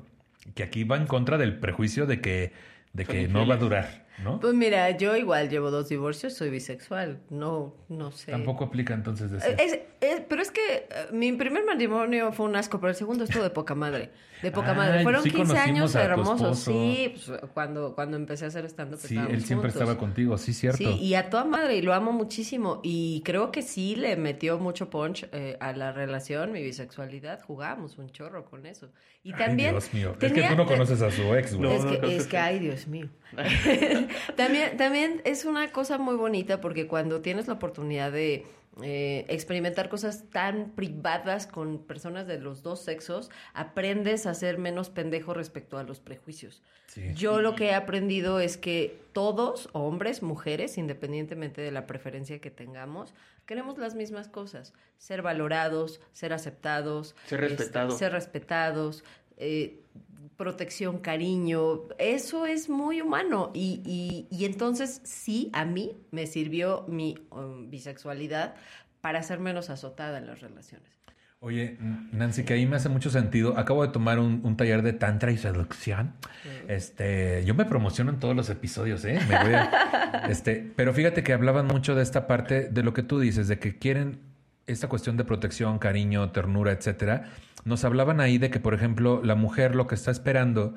Que aquí va en contra del prejuicio de que, de que no va a durar, ¿no? Pues mira, yo igual llevo dos divorcios, soy bisexual. No, no sé. Tampoco aplica entonces. Eh, es- es- pero es que eh, mi primer matrimonio fue un asco, pero el segundo estuvo de poca madre. De poca madre. Fueron sí 15 años hermosos. Sí, pues, cuando, cuando empecé a hacer stand-up. Sí, él siempre juntos. estaba contigo, sí, cierto. Sí, y a toda madre, y lo amo muchísimo. Y creo que sí le metió mucho punch eh, a la relación, mi bisexualidad. Jugábamos un chorro con eso. Y Ay, también. Dios mío. es que tú no conoces a su ex, güey. No, es que, no, es que, ay, Dios mío. también, también es una cosa muy bonita porque cuando tienes la oportunidad de eh, experimentar cosas tan privadas con personas de los dos sexos, aprendes a ser menos pendejo respecto a los prejuicios. Sí. Yo lo que he aprendido es que todos, hombres, mujeres, independientemente de la preferencia que tengamos, queremos las mismas cosas. Ser valorados, ser aceptados. Ser este, respetados. ser respetados. eh, protección, cariño, eso es muy humano y, y- y entonces sí, a mí me sirvió mi um, bisexualidad para ser menos azotada en las relaciones. Oye, Nancy, que ahí me hace mucho sentido. Acabo de tomar un, un taller de tantra y seducción. Este, yo me promociono en todos los episodios, ¿eh? Me voy a- este, pero fíjate que hablaban mucho de esta parte de lo que tú dices, de que quieren esta cuestión de protección, cariño, ternura, etcétera. Nos hablaban ahí de que, por ejemplo, la mujer lo que está esperando,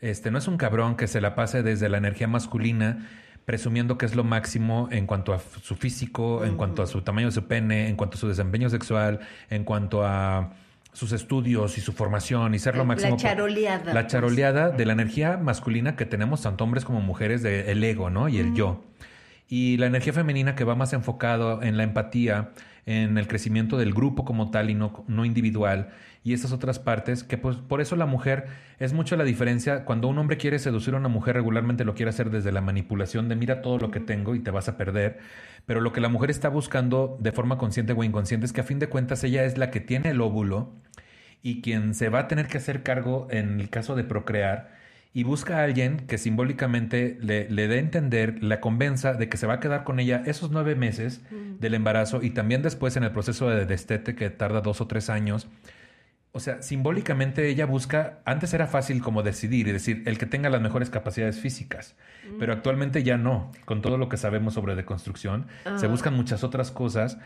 este, no es un cabrón que se la pase desde la energía masculina presumiendo que es lo máximo en cuanto a su físico, en cuanto a su tamaño de su pene, en cuanto a su desempeño sexual, en cuanto a sus estudios y su formación y ser lo La máximo. po- charoleada, La pues. charoleada de la energía masculina que tenemos tanto hombres como mujeres, de el ego, ¿no? Y el yo. Y la energía femenina que va más enfocado en la empatía, en el crecimiento del grupo como tal y no, no individual. Y esas otras partes, que pues por eso la mujer es mucho la diferencia. Cuando un hombre quiere seducir a una mujer, regularmente lo quiere hacer desde la manipulación de mira todo lo que tengo y te vas a perder. Pero lo que la mujer está buscando de forma consciente o inconsciente es que a fin de cuentas ella es la que tiene el óvulo y quien se va a tener que hacer cargo en el caso de procrear y busca a alguien que simbólicamente le, le dé a entender, la convenza de que se va a quedar con ella esos nueve meses del embarazo y también después en el proceso de destete que tarda dos o tres años. O sea, simbólicamente ella busca, antes era fácil como decidir y decir el que tenga las mejores capacidades físicas, pero actualmente ya no, con todo lo que sabemos sobre deconstrucción, se Ah. buscan muchas otras cosas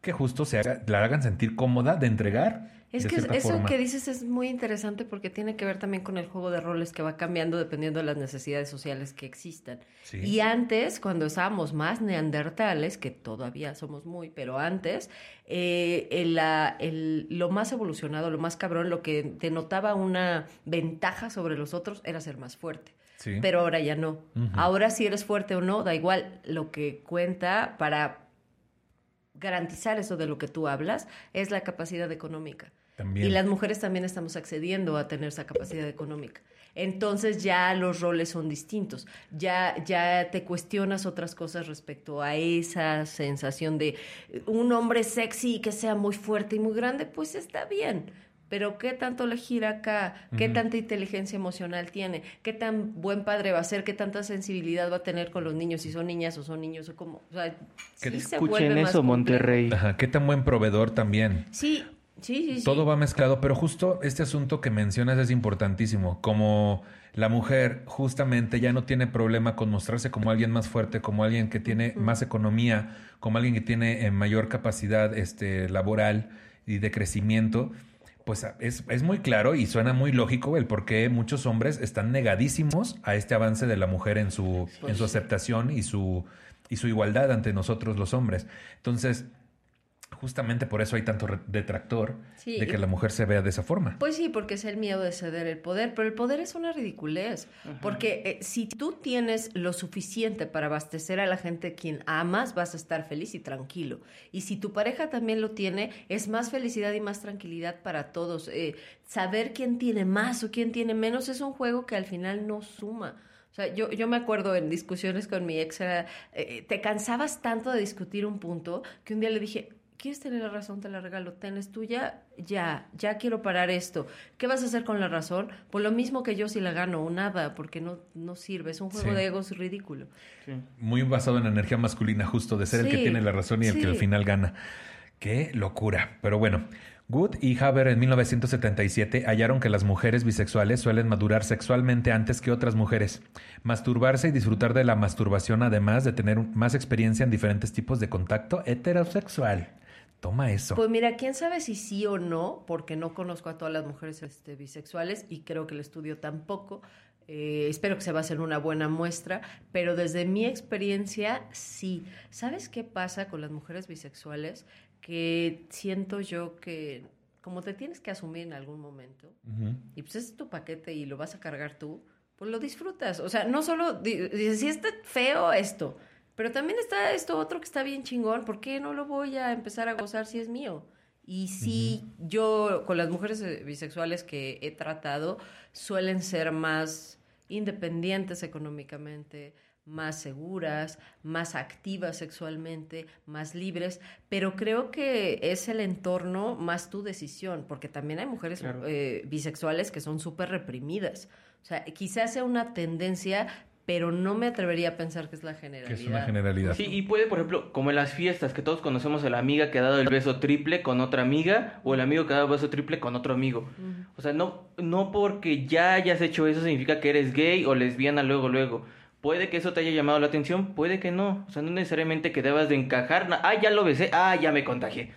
que justo se haga- la hagan sentir cómoda de entregar. Es que eso forma. que dices es muy interesante porque tiene que ver también con el juego de roles que va cambiando dependiendo de las necesidades sociales que existan. Sí. Y antes, cuando estábamos más neandertales, que todavía somos muy, pero antes, eh, el- la- el- lo más evolucionado, lo más cabrón, lo que denotaba una ventaja sobre los otros era ser más fuerte. Sí. Pero ahora ya no. Ahora si eres fuerte o no, da igual. Lo que cuenta para garantizar eso de lo que tú hablas es la capacidad económica. También. Y las mujeres también estamos accediendo a tener esa capacidad económica. Entonces ya los roles son distintos. Ya, ya te cuestionas otras cosas respecto a esa sensación de eh, un hombre sexy que sea muy fuerte y muy grande, pues está bien. pero ¿qué tanto le gira acá? ¿Qué tanta inteligencia emocional tiene? ¿Qué tan buen padre va a ser? ¿Qué tanta sensibilidad va a tener con los niños? Si son niñas o son niños o cómo. O sea, que sí se escuchen eso. Monterrey. Ajá, qué tan buen proveedor también. Sí, sí, sí. sí. Todo va mezclado, pero justo este asunto que mencionas es importantísimo. Como la mujer justamente ya no tiene problema con mostrarse como alguien más fuerte, como alguien que tiene más economía, como alguien que tiene eh, mayor capacidad este, laboral y de crecimiento, pues es, es muy claro y suena muy lógico el por qué muchos hombres están negadísimos a este avance de la mujer en su, en su aceptación y su, y su igualdad ante nosotros los hombres. Entonces, justamente por eso hay tanto re- detractor Sí, de que la mujer se vea de esa forma. Pues sí, porque es el miedo de ceder el poder, pero el poder es una ridiculez, porque eh, si tú tienes lo suficiente para abastecer a la gente quien amas, vas a estar feliz y tranquilo. Y si tu pareja también lo tiene, es más felicidad y más tranquilidad para todos. Eh, saber quién tiene más o quién tiene menos es un juego que al final no suma. O sea, yo, yo me acuerdo en discusiones con mi ex, era, eh, te cansabas tanto de discutir un punto que un día le dije, ¿quieres tener la razón? Te la regalo. ¿Tienes tuya? Ya, ya quiero parar esto. ¿Qué vas a hacer con la razón? Pues lo mismo que yo si la gano o nada, porque no, no sirve. Es un juego Sí. de egos ridículo. Sí. Muy basado en la energía masculina, justo de ser el que tiene la razón y el que al final gana. Qué locura. Pero bueno, Good y Haber en 1977 hallaron que las mujeres bisexuales suelen madurar sexualmente antes que otras mujeres, masturbarse y disfrutar de la masturbación además de tener más experiencia en diferentes tipos de contacto heterosexual. Toma eso. Pues mira, quién sabe si sí o no, porque no conozco a todas las mujeres este, bisexuales y creo que el estudio tampoco. Eh, espero que se base en una buena muestra, pero desde mi experiencia, sí. ¿Sabes qué pasa con las mujeres bisexuales? Que siento yo que como te tienes que asumir en algún momento, Ujú. y pues es tu paquete y lo vas a cargar tú, pues lo disfrutas. O sea, no solo di- dices, si está feo esto, pero también está esto otro que está bien chingón, ¿por qué no lo voy a empezar a gozar si es mío? Y sí, yo con las mujeres eh, bisexuales que he tratado suelen ser más independientes económicamente, más seguras, más activas sexualmente, más libres, pero creo que es el entorno más tu decisión, porque también hay mujeres Claro. eh, bisexuales que son súper reprimidas. O sea, quizás sea una tendencia, pero no me atrevería a pensar que es la Que generalidad. es una generalidad. Sí, y puede, por ejemplo, como en las fiestas, que todos conocemos a la amiga que ha dado el beso triple con otra amiga, o el amigo que ha dado el beso triple con otro amigo. O sea, no, no porque ya hayas hecho eso significa que eres gay o lesbiana luego, luego. Puede que eso te haya llamado la atención, puede que no. O sea, no necesariamente que debas de encajar. Ah, ya lo besé, ah, ya me contagié.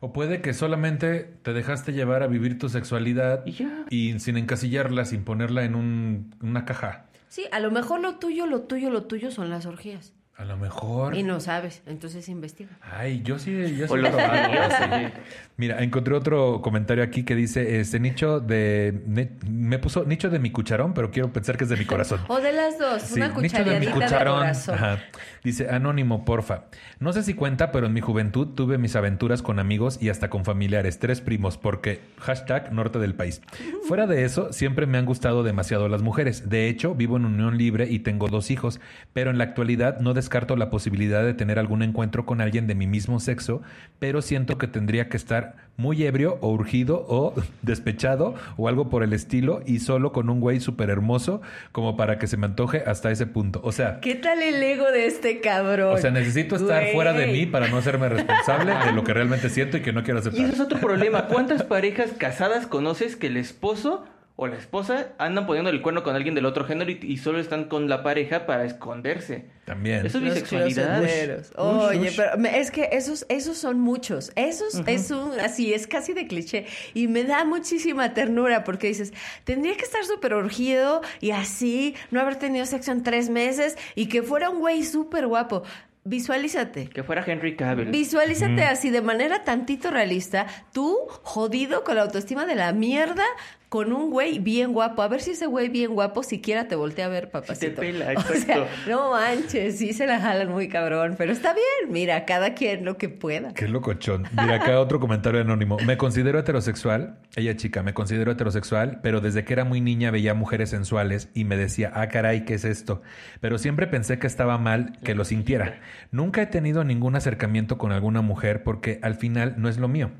O puede que solamente te dejaste llevar a vivir tu sexualidad Y ya. y sin encasillarla, sin ponerla en un- una caja. Sí, a lo mejor lo tuyo, lo tuyo, lo tuyo son las orgías. A lo mejor. Y no sabes, entonces investiga. Ay, yo sí, yo sí O he los probado. amigos, sí. Mira, encontré otro comentario aquí que dice, este nicho de... ne- me puso nicho de mi cucharón, pero quiero pensar que es de mi corazón. O de las dos, Sí, una nicho de mi cucharadita de, cucharón. corazón. Ajá. Dice, anónimo, porfa. No sé si cuenta, pero en mi juventud tuve mis aventuras con amigos y hasta con familiares, tres primos, porque hashtag norte del país. Fuera de eso, siempre me han gustado demasiado las mujeres. De hecho, vivo en unión libre y tengo dos hijos, pero en la actualidad no descarto la posibilidad de tener algún encuentro con alguien de mi mismo sexo, pero siento que tendría que estar muy ebrio o urgido o despechado o algo por el estilo y solo con un güey súper hermoso como para que se me antoje hasta ese punto. O sea, ¿Qué tal el ego de este cabrón? o sea, necesito estar Güey. fuera de mí para no hacerme responsable de lo que realmente siento y que no quiero Y ese aceptar. es otro problema. ¿Cuántas parejas casadas conoces que el esposo o la esposa andan poniendo el cuerno con alguien del otro género y, y solo están con la pareja para esconderse? También. Eso es Los bisexualidad. Ush, Oye, ush. pero me- es que esos, esos son muchos. Esos es un, así, es casi de cliché. Y me da muchísima ternura porque dices, tendría que estar súper urgido y así, no haber tenido sexo en tres meses y que fuera un güey súper guapo. Visualízate. Que fuera Henry Cavill. Visualízate así de manera tantito realista, tú jodido con la autoestima de la mierda, con un güey bien guapo. A ver si ese güey bien guapo siquiera te voltea a ver, papacito. pela, O exacto. sea, no manches, sí se la jalan muy cabrón, pero está bien, mira, cada quien lo que pueda. Qué locochón. Mira acá otro comentario anónimo. Me considero heterosexual. Ella chica, me considero heterosexual, pero desde que era muy niña veía mujeres sensuales y me decía, ah, caray, ¿qué es esto? Pero siempre pensé que estaba mal que lo sintiera. Nunca he tenido ningún acercamiento con alguna mujer porque al final no es lo mío.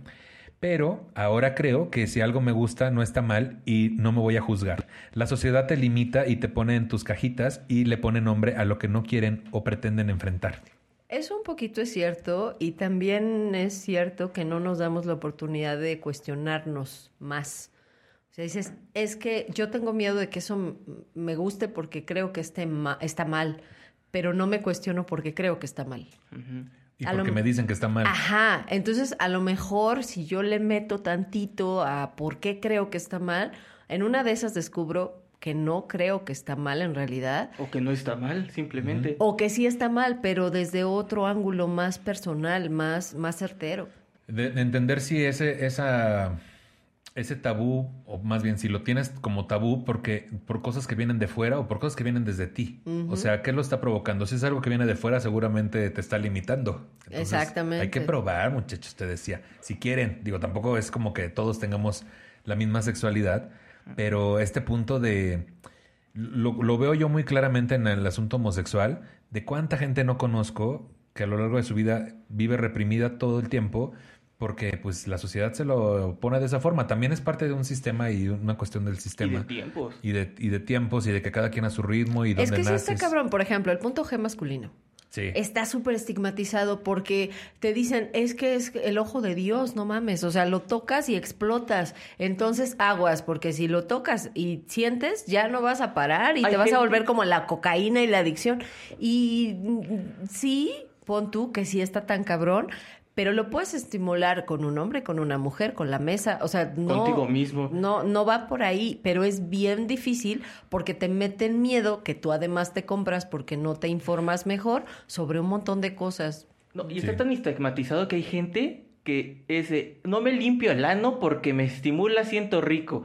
Pero ahora creo que si algo me gusta no está mal y no me voy a juzgar. La sociedad te limita y te pone en tus cajitas y le pone nombre a lo que no quieren o pretenden enfrentar. Eso un poquito es cierto y también es cierto que no nos damos la oportunidad de cuestionarnos más. O sea, dices, es que yo tengo miedo de que eso me guste porque creo que esté está mal, pero no me cuestiono porque creo que está mal. Y porque me dicen que está mal. Ajá, entonces a lo mejor si yo le meto tantito a por qué creo que está mal, en una de esas descubro que no creo que está mal en realidad. O que no está mal, simplemente. O que sí está mal, pero desde otro ángulo más personal, más, más certero. De, entender si ese, esa, ese tabú, o más bien si lo tienes como tabú porque por cosas que vienen de fuera o por cosas que vienen desde ti. O sea, ¿qué lo está provocando? Si es algo que viene de fuera, seguramente te está limitando. Exactamente. Hay que probar, muchachos, te decía. Si quieren, digo, tampoco es como que todos tengamos la misma sexualidad pero este punto de... Lo, veo yo muy claramente en el asunto homosexual, de cuánta gente no conozco que a lo largo de su vida vive reprimida todo el tiempo porque pues la sociedad se lo pone de esa forma. También es parte de un sistema y una cuestión del sistema. Y de tiempos. Y de, y de tiempos y de que cada quien a su ritmo y Es que sí está cabrón, por ejemplo, el punto G masculino. Está súper estigmatizado porque te dicen, es que es el ojo de Dios, no mames, o sea, lo tocas y explotas. Entonces aguas, porque si lo tocas y sientes, ya no vas a parar y te vas a volver como la cocaína y la adicción. Y mm, sí, pon tú que sí está tan cabrón, pero lo puedes estimular con un hombre, con una mujer, con la mesa, o sea, no contigo mismo. No no va por ahí, pero es bien difícil porque te meten miedo que tú además te compras porque no te informas mejor sobre un montón de cosas. No, y está tan estigmatizado que hay gente que ese no me limpio el ano porque me estimula, siento rico.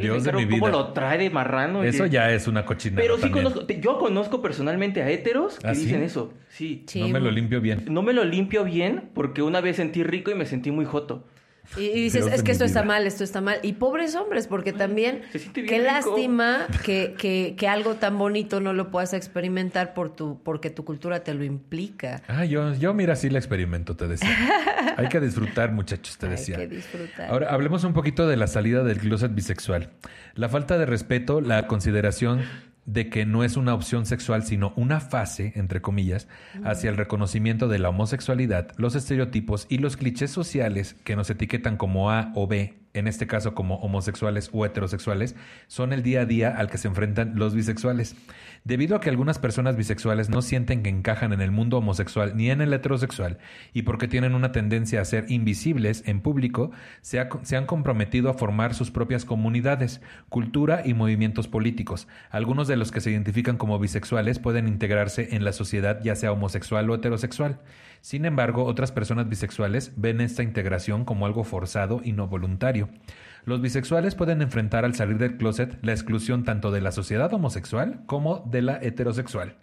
Dios de mi vida. cómo lo trae de marrano. Eso ya es una cochinada. Pero sí conozco, yo conozco personalmente a héteros que ¿Ah, dicen eso. Sí. No me lo limpio bien. No me lo limpio bien porque una vez sentí rico y me sentí muy joto. Y, dices, es que esto está mal, esto está mal. Y pobres hombres, porque también, qué lástima que, que, que, algo tan bonito no lo puedas experimentar por tu, porque tu cultura te lo implica. Ah, yo, yo mira, sí la experimento, te decía. Hay que disfrutar, muchachos, te decía. Hay que disfrutar. Ahora, hablemos un poquito de la salida del closet bisexual. La falta de respeto, la consideración de que no es una opción sexual, sino una fase, entre comillas, hacia el reconocimiento de la homosexualidad, los estereotipos y los clichés sociales que nos etiquetan como A o B en este caso como homosexuales o heterosexuales, son el día a día al que se enfrentan los bisexuales. Debido a que algunas personas bisexuales no sienten que encajan en el mundo homosexual ni en el heterosexual, y porque tienen una tendencia a ser invisibles en público, se, han comprometido a formar sus propias comunidades, cultura y movimientos políticos. Algunos de los que se identifican como bisexuales pueden integrarse en la sociedad ya sea homosexual o heterosexual. Sin embargo, otras personas bisexuales ven esta integración como algo forzado y no voluntario. Los bisexuales pueden enfrentar al salir del closet la exclusión tanto de la sociedad homosexual como de la heterosexual.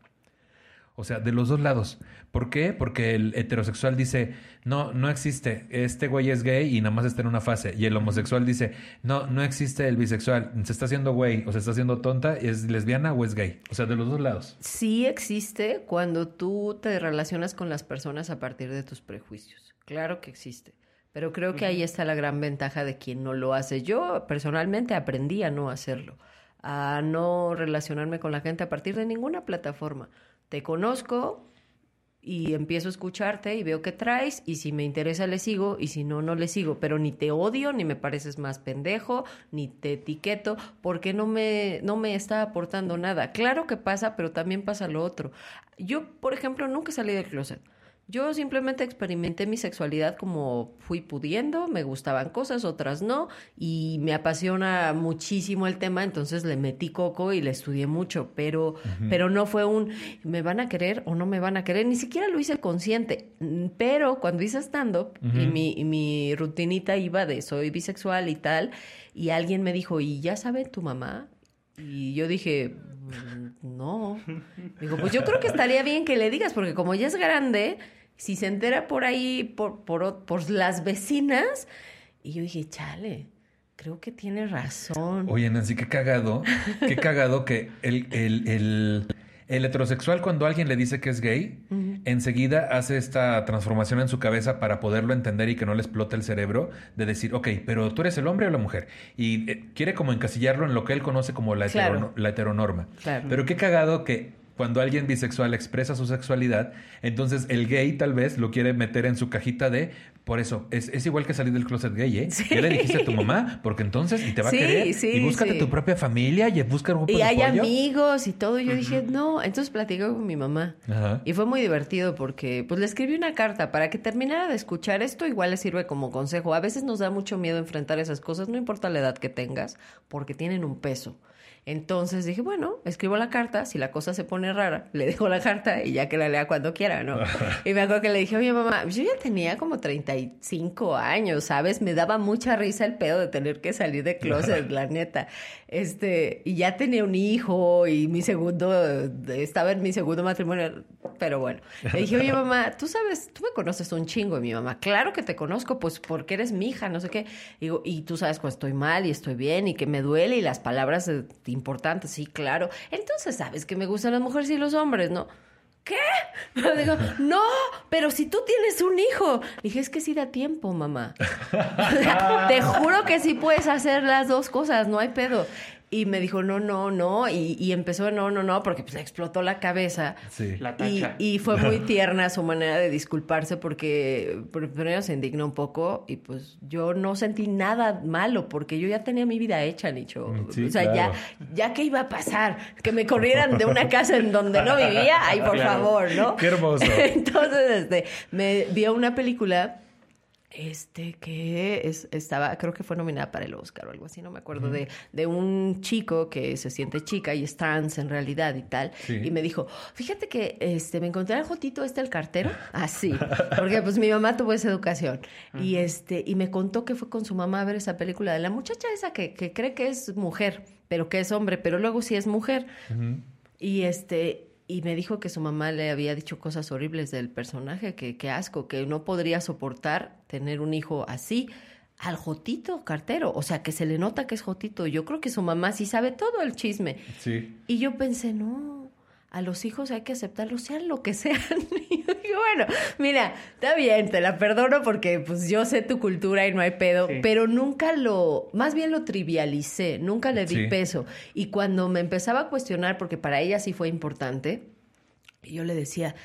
O sea, de los dos lados. ¿Por qué? Porque el heterosexual dice, no, no existe, este güey es gay y nada más está en una fase. Y el homosexual dice, no, no existe el bisexual, se está haciendo güey o se está haciendo tonta, ¿es lesbiana o es gay? O sea, de los dos lados. Sí existe cuando tú te relacionas con las personas a partir de tus prejuicios. Claro que existe. Pero creo que ahí está la gran ventaja de quien no lo hace. Yo personalmente aprendí a no hacerlo, a no relacionarme con la gente a partir de ninguna plataforma te conozco y empiezo a escucharte y veo que traes y si me interesa le sigo y si no, no le sigo, pero ni te odio, ni me pareces más pendejo, ni te etiqueto, porque no me, no me está aportando nada. Claro que pasa, pero también pasa lo otro. Yo, por ejemplo, nunca salí del closet. Yo simplemente experimenté mi sexualidad como fui pudiendo, me gustaban cosas, otras no, y me apasiona muchísimo el tema, entonces le metí coco y le estudié mucho, pero, pero no fue un me van a querer o no me van a querer, ni siquiera lo hice consciente, pero cuando hice stand-up y, mi, y mi rutinita iba de soy bisexual y tal, y alguien me dijo, ¿y ya sabe tu mamá? Y yo dije, mm, no. Digo, pues yo creo que estaría bien que le digas, porque como ya es grande, si se entera por ahí, por, por, por las vecinas, y yo dije, chale, creo que tiene razón. Oye, Nancy, qué cagado, qué cagado que el, el, el, El heterosexual, cuando alguien le dice que es gay, enseguida hace esta transformación en su cabeza para poderlo entender y que no le explote el cerebro de decir, ok, pero tú eres el hombre o la mujer. Y eh, quiere como encasillarlo en lo que él conoce como la, Claro. la heteronorma. Claro. Pero qué cagado que cuando alguien bisexual expresa su sexualidad, entonces el gay tal vez lo quiere meter en su cajita de, por eso, es, es igual que salir del closet gay, ¿eh? Sí. Ya le dijiste a tu mamá, porque entonces, y te va Sí, a querer, sí, y búscate tu propia familia y busca un grupo Y de hay amigos y todo. Y yo dije, no. Entonces platicé con mi mamá. Y fue muy divertido porque pues le escribí una carta para que terminara de escuchar esto, igual le sirve como consejo. A veces nos da mucho miedo enfrentar esas cosas, no importa la edad que tengas, porque tienen un peso. Entonces dije, bueno, escribo la carta, si la cosa se pone rara, le dejo la carta y ya que la lea cuando quiera, ¿no? y me acuerdo que le dije, oye mamá, yo ya tenía como 35 años, ¿sabes? Me daba mucha risa el pedo de tener que salir de closet, la neta. Este, y ya tenía un hijo y mi segundo, estaba en mi segundo matrimonio, pero bueno. Le dije, oye mamá, tú sabes, tú me conoces un chingo y mi mamá, claro que te conozco, pues porque eres mi hija, no sé qué. Digo, y tú sabes cuando estoy mal y estoy bien y que me duele y las palabras eh, importantes, sí, claro. Entonces sabes que me gustan las mujeres y los hombres, ¿no? ¿Qué? No, pero si tú tienes un hijo. Dije, es que sí da tiempo, mamá. Te juro que sí puedes hacer las dos cosas, no hay pedo. Y me dijo, no, no, no. Y, y empezó, no, no, no, porque pues le explotó la cabeza. Sí. La tacha. y fue muy tierna su manera de disculparse porque pr- primero se indignó un poco y pues yo no sentí nada malo porque yo ya tenía mi vida hecha, Nicho. Mm, sí, o sea, claro. ya, ya que iba a pasar, que me corrieran de una casa en donde no vivía, ay, por Claro. favor, ¿no? Qué hermoso. Entonces, este, me vio una película este que es, estaba, creo que fue nominada para el Oscar o algo así, no me acuerdo, de, de un chico que se siente chica y es trans en realidad y tal. Sí. Y me dijo, fíjate que este, me encontré al Jotito este el cartero. Así, porque pues mi mamá tuvo esa educación. Y este, y me contó que fue con su mamá a ver esa película de la muchacha esa que, que cree que es mujer, pero que es hombre, pero luego sí es mujer. Y este, y me dijo que su mamá le había dicho cosas horribles del personaje, que, que asco, que no podría soportar tener un hijo así al Jotito cartero. O sea, que se le nota que es Jotito. Yo creo que su mamá sí sabe todo el chisme. Sí. Y yo pensé, no, a los hijos hay que aceptarlos, sean lo que sean. Y yo dije, bueno, mira, está bien, te la perdono porque pues yo sé tu cultura y no hay pedo, Sí. pero nunca lo, más bien lo trivialicé, nunca le di Sí. peso. Y cuando me empezaba a cuestionar, porque para ella sí fue importante, yo le decía,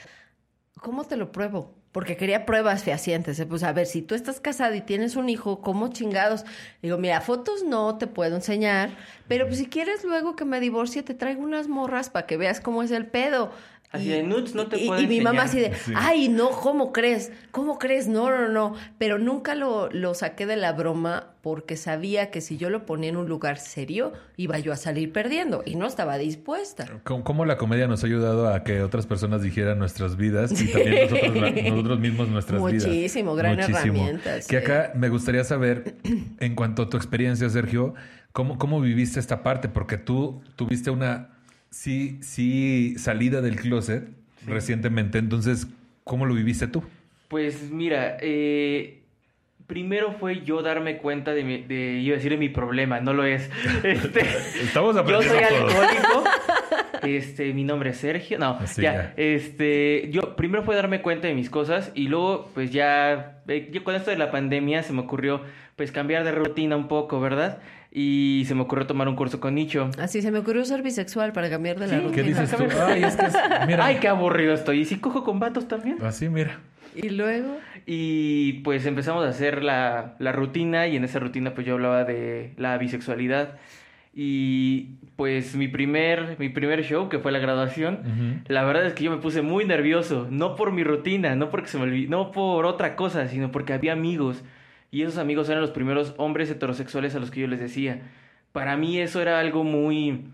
¿cómo te lo pruebo? Porque quería pruebas fehacientes. ¿eh? Pues a ver, si tú estás casada y tienes un hijo, ¿cómo chingados? Digo, mira, fotos no te puedo enseñar, pero pues si quieres luego que me divorcie, te traigo unas morras para que veas cómo es el pedo. Así de, nudes no te y, puedo y mi mamá así de, Sí. ay, no, ¿cómo crees? ¿Cómo crees? No, no, no. Pero nunca lo, lo saqué de la broma porque sabía que si yo lo ponía en un lugar serio, iba yo a salir perdiendo y no estaba dispuesta. ¿Cómo, cómo la comedia nos ha ayudado a que otras personas dijeran nuestras vidas y también nosotros, la- nosotros mismos nuestras vidas? Muchísimo, gran herramienta, Que sí. acá me gustaría saber, en cuanto a tu experiencia, Sergio, ¿cómo, cómo viviste esta parte? Porque tú tuviste una, sí, sí, salida del closet recientemente. Entonces, ¿cómo lo viviste tú? Pues mira, eh, primero fue yo darme cuenta de, mi, de iba a decir de mi problema, no lo es. Este, Estamos yo aprendiendo soy todos. alcohólico. Este, mi nombre es Sergio. No, Así ya, ya. Este, yo primero fue darme cuenta de mis cosas y luego, pues ya, eh, yo con esto de la pandemia se me ocurrió, pues cambiar de rutina un poco, ¿verdad? Y se me ocurrió tomar un curso con Nicho. Así se me ocurrió ser bisexual para cambiar de la Sí, rutina. ¿Qué dices tú? Ay, es que es- mira. Ay, qué aburrido estoy. ¿Y si cojo con vatos también? Así, mira. Y luego, Y pues empezamos a hacer la, la rutina y en esa rutina pues yo hablaba de la bisexualidad. Y pues mi primer, mi primer show, que fue la graduación, la verdad es que yo me puse muy nervioso, no por mi rutina, no porque se me olvidó, no por otra cosa, sino porque había amigos. Y esos amigos eran los primeros hombres heterosexuales a los que yo les decía. Para mí eso era algo muy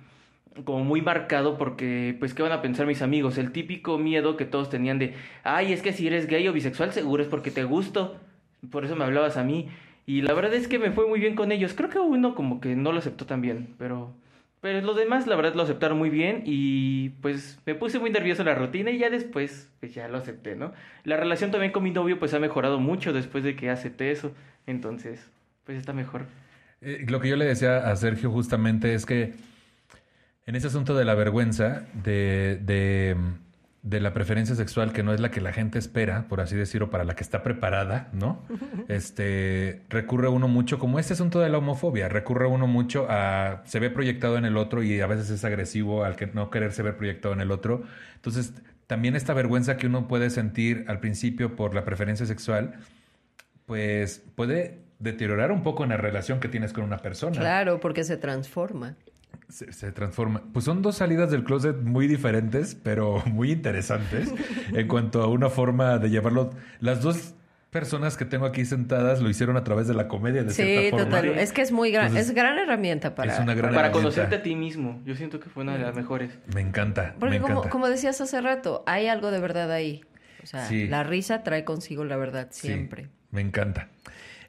como muy marcado porque pues qué van a pensar mis amigos, el típico miedo que todos tenían de, "Ay, es que si eres gay o bisexual seguro es porque te gusto." Por eso me hablabas a mí y la verdad es que me fue muy bien con ellos. Creo que uno como que no lo aceptó tan bien, pero pero los demás la verdad lo aceptaron muy bien y pues me puse muy nervioso en la rutina y ya después pues ya lo acepté, ¿no? La relación también con mi novio pues ha mejorado mucho después de que acepté eso, entonces pues está mejor. Eh, lo que yo le decía a Sergio justamente es que En ese asunto de la vergüenza, de, de, de la preferencia sexual, que no es la que la gente espera, por así decirlo, para la que está preparada, ¿no? Este, recurre uno mucho, como este asunto de la homofobia, recurre uno mucho a, se ve proyectado en el otro y a veces es agresivo al que no quererse ver proyectado en el otro. Entonces, también esta vergüenza que uno puede sentir al principio por la preferencia sexual, pues puede deteriorar un poco en la relación que tienes con una persona. Claro, porque se transforma. Se, se, transforma. Pues son dos salidas del closet muy diferentes, pero muy interesantes en cuanto a una forma de llevarlo. Las dos personas que tengo aquí sentadas lo hicieron a través de la comedia de sí, cierta forma. total. Es que es muy gran, Entonces, es gran herramienta para, es una gran para herramienta. conocerte a ti mismo. Yo siento que fue una de las mejores. Me encanta. Porque me como, encanta. como decías hace rato, hay algo de verdad ahí. O sea, Sí. la risa trae consigo la verdad Sí, siempre. me encanta.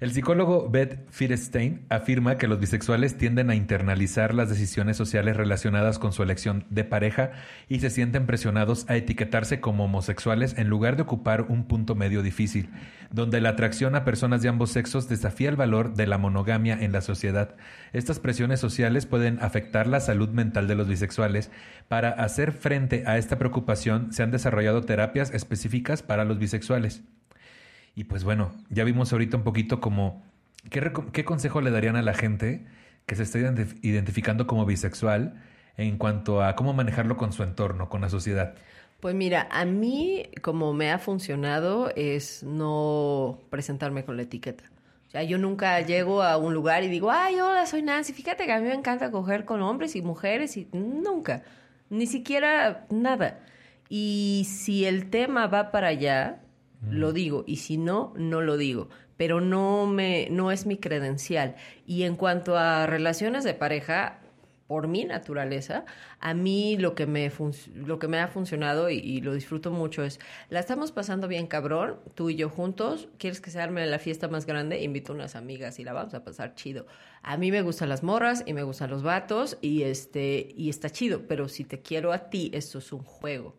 El psicólogo Beth Firestein afirma que los bisexuales tienden a internalizar las decisiones sociales relacionadas con su elección de pareja y se sienten presionados a etiquetarse como homosexuales en lugar de ocupar un punto medio difícil, donde la atracción a personas de ambos sexos desafía el valor de la monogamia en la sociedad. Estas presiones sociales pueden afectar la salud mental de los bisexuales. Para hacer frente a esta preocupación se han desarrollado terapias específicas para los bisexuales. Y pues bueno, ya vimos ahorita un poquito como qué, qué consejo le darían a la gente que se está identif- identificando como bisexual en cuanto a cómo manejarlo con su entorno, con la sociedad. Pues mira, a mí como me ha funcionado es no presentarme con la etiqueta. O sea, yo nunca llego a un lugar y digo, ay, hola, soy Nancy, fíjate que a mí me encanta coger con hombres y mujeres y nunca, ni siquiera nada. Y si el tema va para allá, lo digo, y si no, no lo digo, pero no me no es mi credencial. Y en cuanto a relaciones de pareja, por mi naturaleza, a mí lo que me, lo que me ha funcionado y, y lo disfruto mucho es, la estamos pasando bien cabrón, tú y yo juntos, quieres que se arme la fiesta más grande, invito a unas amigas y la vamos a pasar chido. A mí me gustan las morras y me gustan los vatos y, este, y está chido, pero si te quiero a ti, esto es un juego.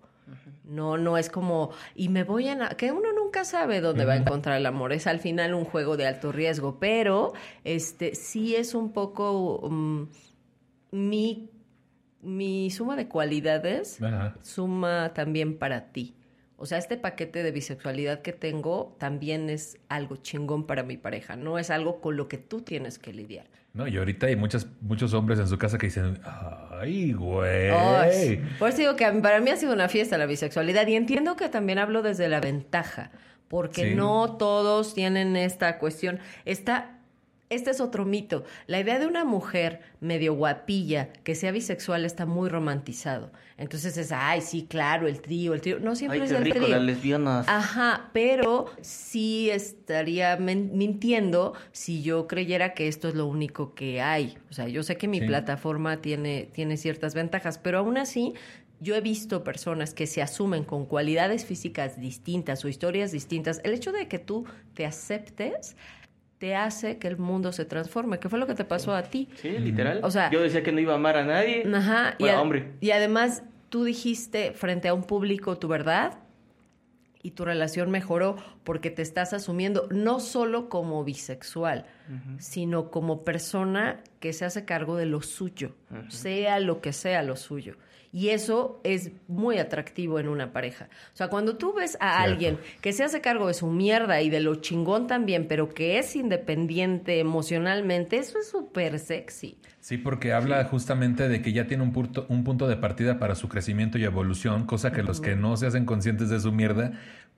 No, no es como, y me voy a... Que uno nunca sabe dónde va a encontrar el amor. Es al final un juego de alto riesgo, pero este sí es un poco mm, mi, mi suma de cualidades Ajá. suma también para ti. O sea, este paquete de bisexualidad que tengo también es algo chingón para mi pareja. No es algo con lo que tú tienes que lidiar. No, y ahorita hay muchas, muchos hombres en su casa que dicen, ay, güey. Oh. Por eso digo que para mí ha sido una fiesta la bisexualidad y entiendo que también hablo desde la ventaja, porque Sí. no todos tienen esta cuestión. Esta, este es otro mito. La idea de una mujer medio guapilla que sea bisexual está muy romantizado. Entonces es, ay, sí, claro, el trío, el trío. No siempre Ay, es el rico, trío. las lesbianas. Ajá, pero sí estaría mintiendo si yo creyera que esto es lo único que hay. O sea, yo sé que mi Sí. plataforma tiene, tiene ciertas ventajas, pero aún así yo he visto personas que se asumen con cualidades físicas distintas o historias distintas. El hecho de que tú te aceptes te hace que el mundo se transforme. ¿Qué fue lo que te pasó a ti? Sí, literal. O sea- yo decía que no iba a amar a nadie. Ajá. Bueno, a- hombre. y además tú dijiste frente a un público tu verdad y tu relación mejoró porque te estás asumiendo no solo como bisexual, sino como persona que se hace cargo de lo suyo, sea lo que sea lo suyo. Y eso es muy atractivo en una pareja. O sea, cuando tú ves a Cierto. alguien que se hace cargo de su mierda y de lo chingón también, pero que es independiente emocionalmente, eso es súper sexy. Sí, porque habla justamente de que ya tiene un punto, un punto de partida para su crecimiento y evolución, cosa que los que no se hacen conscientes de su mierda,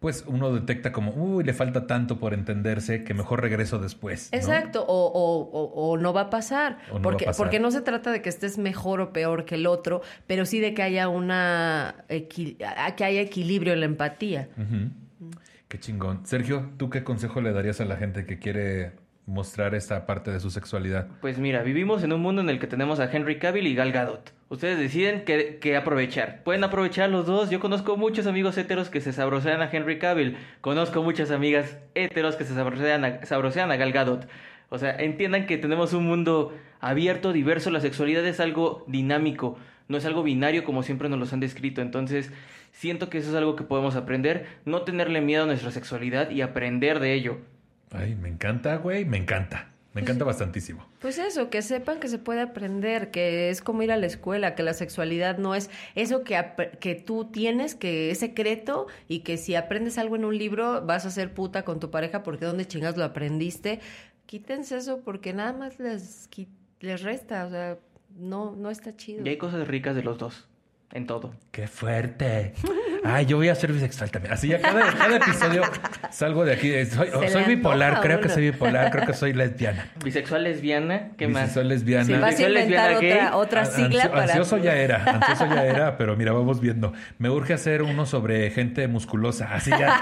pues uno detecta como, uy, le falta tanto por entenderse que mejor regreso después. ¿no? Exacto, o, o- o- o no va a pasar. No porque, va a pasar. porque no se trata de que estés mejor o peor que el otro, pero sí de que haya una que haya equilibrio en la empatía. Qué chingón. Sergio, ¿tú qué consejo le darías a la gente que quiere mostrar esta parte de su sexualidad? Pues mira, vivimos en un mundo en el que tenemos a Henry Cavill y Gal Gadot. Ustedes deciden qué, aprovechar. Pueden aprovechar los dos. Yo conozco muchos amigos heteros que se sabrosean a Henry Cavill. Conozco muchas amigas heteros que se sabrosean a, Gal Gadot. O sea, entiendan que tenemos un mundo abierto, diverso. La sexualidad es algo dinámico. No es algo binario como siempre nos los han descrito. Entonces, siento que eso es algo que podemos aprender. No tenerle miedo a nuestra sexualidad y aprender de ello. Ay, me encanta, güey, me encanta. Me encanta bastantísimo. Pues eso, que sepan que se puede aprender, que es como ir a la escuela, que la sexualidad no es eso que, que tú tienes, que es secreto y que si aprendes algo en un libro vas a ser puta con tu pareja porque dónde chingas lo aprendiste. Quítense eso porque nada más les, les resta, o sea, no, no está chido. Y hay cosas ricas de los dos. En todo. ¡Qué fuerte! Ay, yo voy a ser bisexual también. Así ya cada, cada episodio salgo de aquí. eh, Soy, soy bipolar, creo que soy bipolar, creo que soy lesbiana. Bisexual, lesbiana, ¿qué más? Bisexual, lesbiana. Sí, Vas a inventar otra, otra sigla ansio- para... Ansioso ya era, ansioso ya era, pero mira, vamos viendo. Me urge hacer uno sobre gente musculosa, así ya,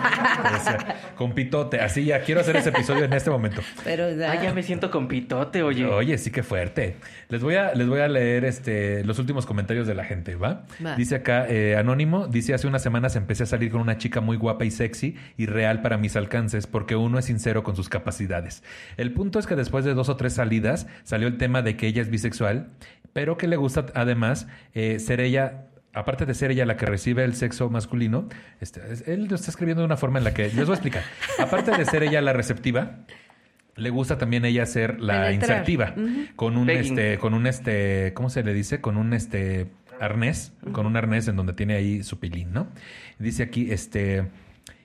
o sea, con pitote, así ya. Quiero hacer ese episodio en este momento. Pero ya- Ay, ya me siento con pitote, oye. Oye, sí que fuerte. Les voy a, les voy a leer este, los últimos comentarios de la gente, ¿va? Dice acá, eh, Anónimo, dice, hace unas semanas empecé a salir con una chica muy guapa y sexy y real para mis alcances porque uno es sincero con sus capacidades. El punto es que después de dos o tres salidas salió el tema de que ella es bisexual, pero que le gusta además eh, ser ella aparte de ser ella la que recibe el sexo masculino, este, es- él lo está escribiendo de una forma en la que, les voy a explicar, aparte de ser ella la receptiva, le gusta también ella ser la Penetrar. insertiva con un este con un este ¿cómo se le dice? con un este arnés, con un arnés en donde tiene ahí su pilín, ¿no? Dice aquí este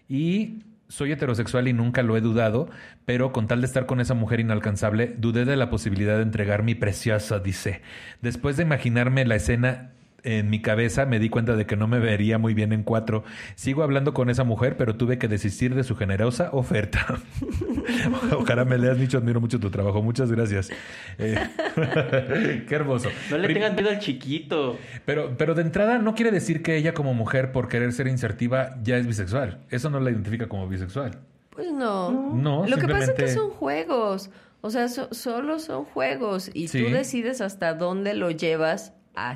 y soy heterosexual y nunca lo he dudado, pero con tal de estar con esa mujer inalcanzable, dudé de la posibilidad de entregar mi preciosa, dice. Después de imaginarme la escena en mi cabeza, me di cuenta de que no me vería muy bien en cuatro. Sigo hablando con esa mujer, pero tuve que desistir de su generosa oferta. Ojalá me leas, Nicho, admiro mucho tu trabajo. Muchas gracias. Eh, qué hermoso. No le Prim- tengas miedo al chiquito. pero, pero de entrada no quiere decir que ella como mujer por querer ser insertiva ya es bisexual. Eso no la identifica como bisexual. Pues no. No, Lo que pasa es que son juegos. O sea, so- solo son juegos. Y Sí. tú decides hasta dónde lo llevas a, a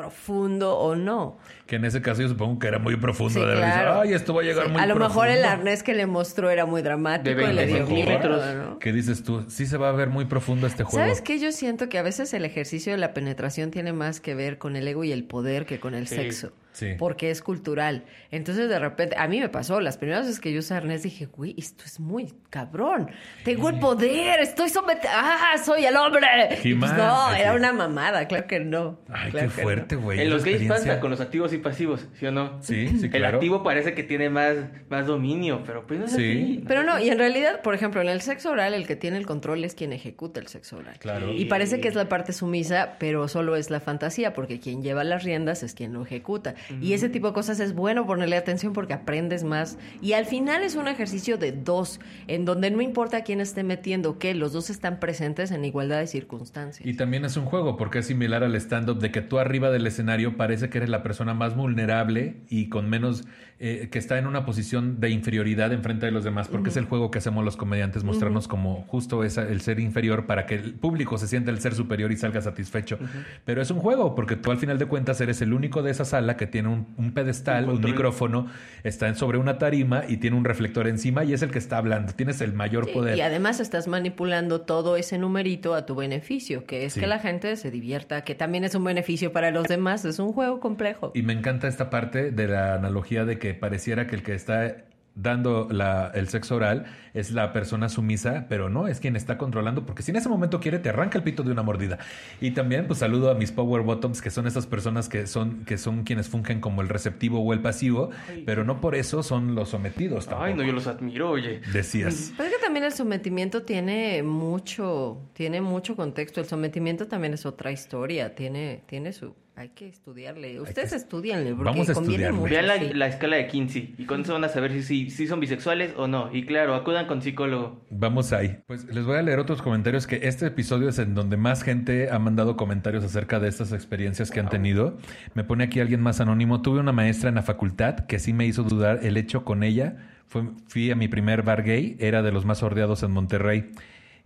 profundo o no. Que en ese caso yo supongo que era muy profundo. Sí, de claro. Ay, esto va a llegar Sí, muy A lo mejor el profundo". arnés que le mostró era muy dramático De y le 20 dio centímetros. miedo, ¿no? ¿Qué dices tú? Sí se va a ver muy profundo este juego. ¿Sabes qué? Yo siento que a veces el ejercicio de la penetración tiene más que ver con el ego y el poder que con el Sí, sexo. Sí. Porque es cultural. Entonces, de repente, a mí me pasó, las primeras veces que yo usé arnés dije, güey, esto es muy cabrón. Tengo el poder, estoy sometida. ¡Ah, soy el hombre! Pues no, así. era una mamada, claro que no. Ay, Claro qué que fuerte, no. güey. En los gays pasa con los activos y pasivos, ¿sí o no? Sí, sí, El claro. activo parece que tiene más, más dominio, pero pues no es Sí. así. Pero no, y en realidad, por ejemplo, en el sexo oral, el que tiene el control es quien ejecuta el sexo oral. Claro. Y parece que es la parte sumisa, pero solo es la fantasía, porque quien lleva las riendas es quien lo ejecuta. Y ese tipo de cosas es bueno ponerle atención porque aprendes más. Y al final es un ejercicio de dos, en donde no importa quién esté metiendo qué, los dos están presentes en igualdad de circunstancias. Y también es un juego, porque es similar al stand-up de que tú arriba del escenario parece que eres la persona más vulnerable y con menos, eh, que está en una posición de inferioridad en frente de los demás, porque es el juego que hacemos los comediantes, mostrarnos como justo esa, el ser inferior para que el público se sienta el ser superior y salga satisfecho. Pero es un juego, porque tú al final de cuentas eres el único de esa sala que tiene un, un pedestal, Un micrófono, está sobre una tarima y tiene un reflector encima y es el que está hablando. Tienes el mayor Sí, poder. Y además estás manipulando todo ese numerito a tu beneficio, que es Sí. que la gente se divierta, que también es un beneficio para los demás. Es un juego complejo. Y me encanta esta parte de la analogía de que pareciera que el que está dando la- el sexo oral es la persona sumisa, pero no, es quien está controlando, porque si en ese momento quiere, te arranca el pito de una mordida. Y también, pues saludo a mis power bottoms, que son esas personas que son, que son quienes fungen como el receptivo o el pasivo, pero no por eso son los sometidos tampoco. Ay, no, yo los admiro, oye. Decías. Pero es que también el sometimiento tiene mucho, tiene mucho contexto. El sometimiento también es otra historia, tiene, tiene su, hay que estudiarle. Ustedes que- estudianle, porque Vamos a conviene estudiarle. mucho. Vean la, sí. la escala de Kinsey y con eso van a saber si, si, si son bisexuales o no. Y claro, acudan con psicólogo. Vamos ahí. Pues les voy a leer otros comentarios que este episodio es en donde más gente ha mandado comentarios acerca de estas experiencias que han tenido. Me pone aquí alguien más anónimo. Tuve una maestra en la facultad que sí me hizo dudar el hecho con ella. Fue, fui a mi primer bar gay, era de los más sordeados en Monterrey.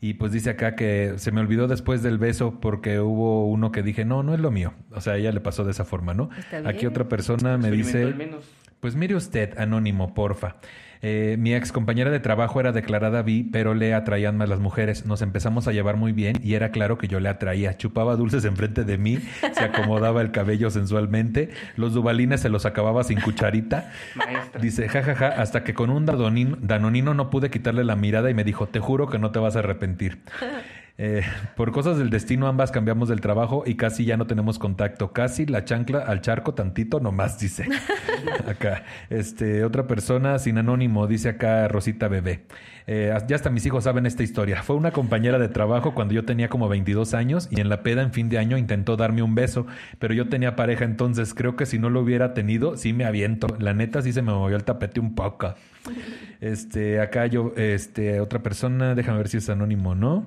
Y pues dice acá que se me olvidó después del beso porque hubo uno que dije, no, no es lo mío. O sea, a ella le pasó de esa forma, ¿no? Está Aquí otra persona me dice... al menos. Pues mire usted, anónimo, porfa. Eh, mi ex compañera de trabajo era declarada bi, pero le atraían más las mujeres. Nos empezamos a llevar muy bien y era claro que yo le atraía. Chupaba dulces enfrente de mí, se acomodaba el cabello sensualmente, los dubalines se los acababa sin cucharita. Maestra. Dice, jajaja, hasta que con un danonino, danonino no pude quitarle la mirada y me dijo, te juro que no te vas a arrepentir. Eh, por cosas del destino ambas cambiamos del trabajo y casi ya no tenemos contacto. Casi la chancla al charco tantito nomás, dice. acá. Este, otra persona sin anónimo, dice acá Rosita Bebé. Eh, ya hasta mis hijos saben esta historia. Fue una compañera de trabajo cuando yo tenía como 22 años y en la peda en fin de año intentó darme un beso, pero yo tenía pareja entonces creo que si no lo hubiera tenido, sí me aviento. La neta sí se me movió el tapete un poco. Este, acá yo, este, otra persona, déjame ver si es anónimo o no.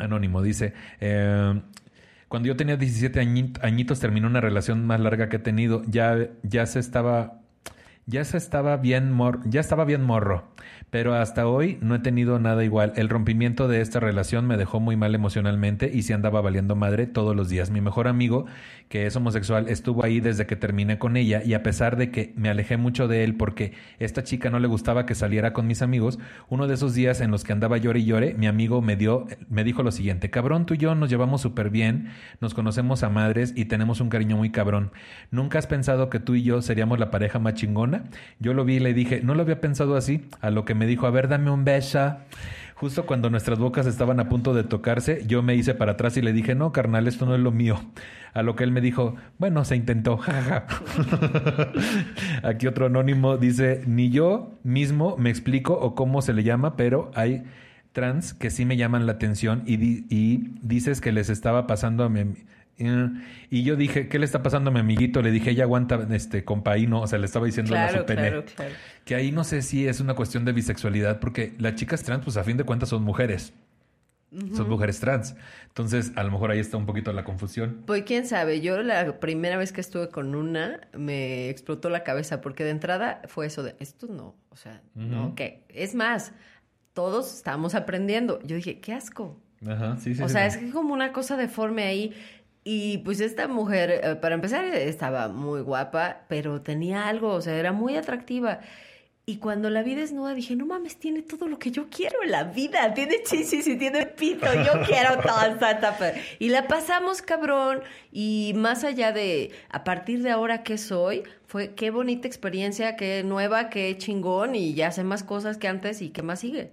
Anónimo dice, eh, cuando yo tenía 17 añi- añitos terminó una relación más larga que he tenido. Ya, ya se estaba, ya estaba bien mor, ya estaba bien morro. Pero hasta hoy no he tenido nada igual. El rompimiento de esta relación me dejó muy mal emocionalmente y se andaba valiendo madre todos los días. Mi mejor amigo, que es homosexual, estuvo ahí desde que terminé con ella y a pesar de que me alejé mucho de él porque esta chica no le gustaba que saliera con mis amigos, uno de esos días en los que andaba llore y llore, mi amigo me dio, me dijo lo siguiente, cabrón, tú y yo nos llevamos súper bien, nos conocemos a madres y tenemos un cariño muy cabrón. ¿Nunca has pensado que tú y yo seríamos la pareja más chingona? Yo lo vi y le dije, no lo había pensado así, a lo que me dijo, a ver, dame un beso. Justo cuando nuestras bocas estaban a punto de tocarse, yo me hice para atrás y le dije, no, carnal, esto no es lo mío. A lo que él me dijo, bueno, se intentó. Aquí otro anónimo dice, ni yo mismo me explico o cómo se le llama, pero hay trans que sí me llaman la atención y, y dices que les estaba pasando a mi... Y yo dije, ¿qué le está pasando a mi amiguito? Le dije, ella aguanta este compaíno, o sea, le estaba diciendo a Claro, su pene. claro, claro. Que ahí no sé si es una cuestión de bisexualidad, porque las chicas trans, pues a fin de cuentas son mujeres. Son mujeres trans. Entonces, a lo mejor ahí está un poquito la confusión. Pues quién sabe, yo la primera vez que estuve con una me explotó la cabeza porque de entrada fue eso de, esto no, o sea, no, Ujú. que es más, todos estamos aprendiendo. Yo dije, qué asco. Ajá, sí, sí. o sí, sea, sí. es que como una cosa deforme ahí. Y pues esta mujer, eh, para empezar, estaba muy guapa, pero tenía algo, o sea, era muy atractiva. Y cuando la vi desnuda dije, no mames, tiene todo lo que yo quiero en la vida. Tiene chichis y tiene pito. Yo quiero toda esta etapa. Y la pasamos cabrón. Y más allá de, a partir de ahora que soy, fue qué bonita experiencia, qué nueva, qué chingón. Y ya sé más cosas que antes y qué más sigue.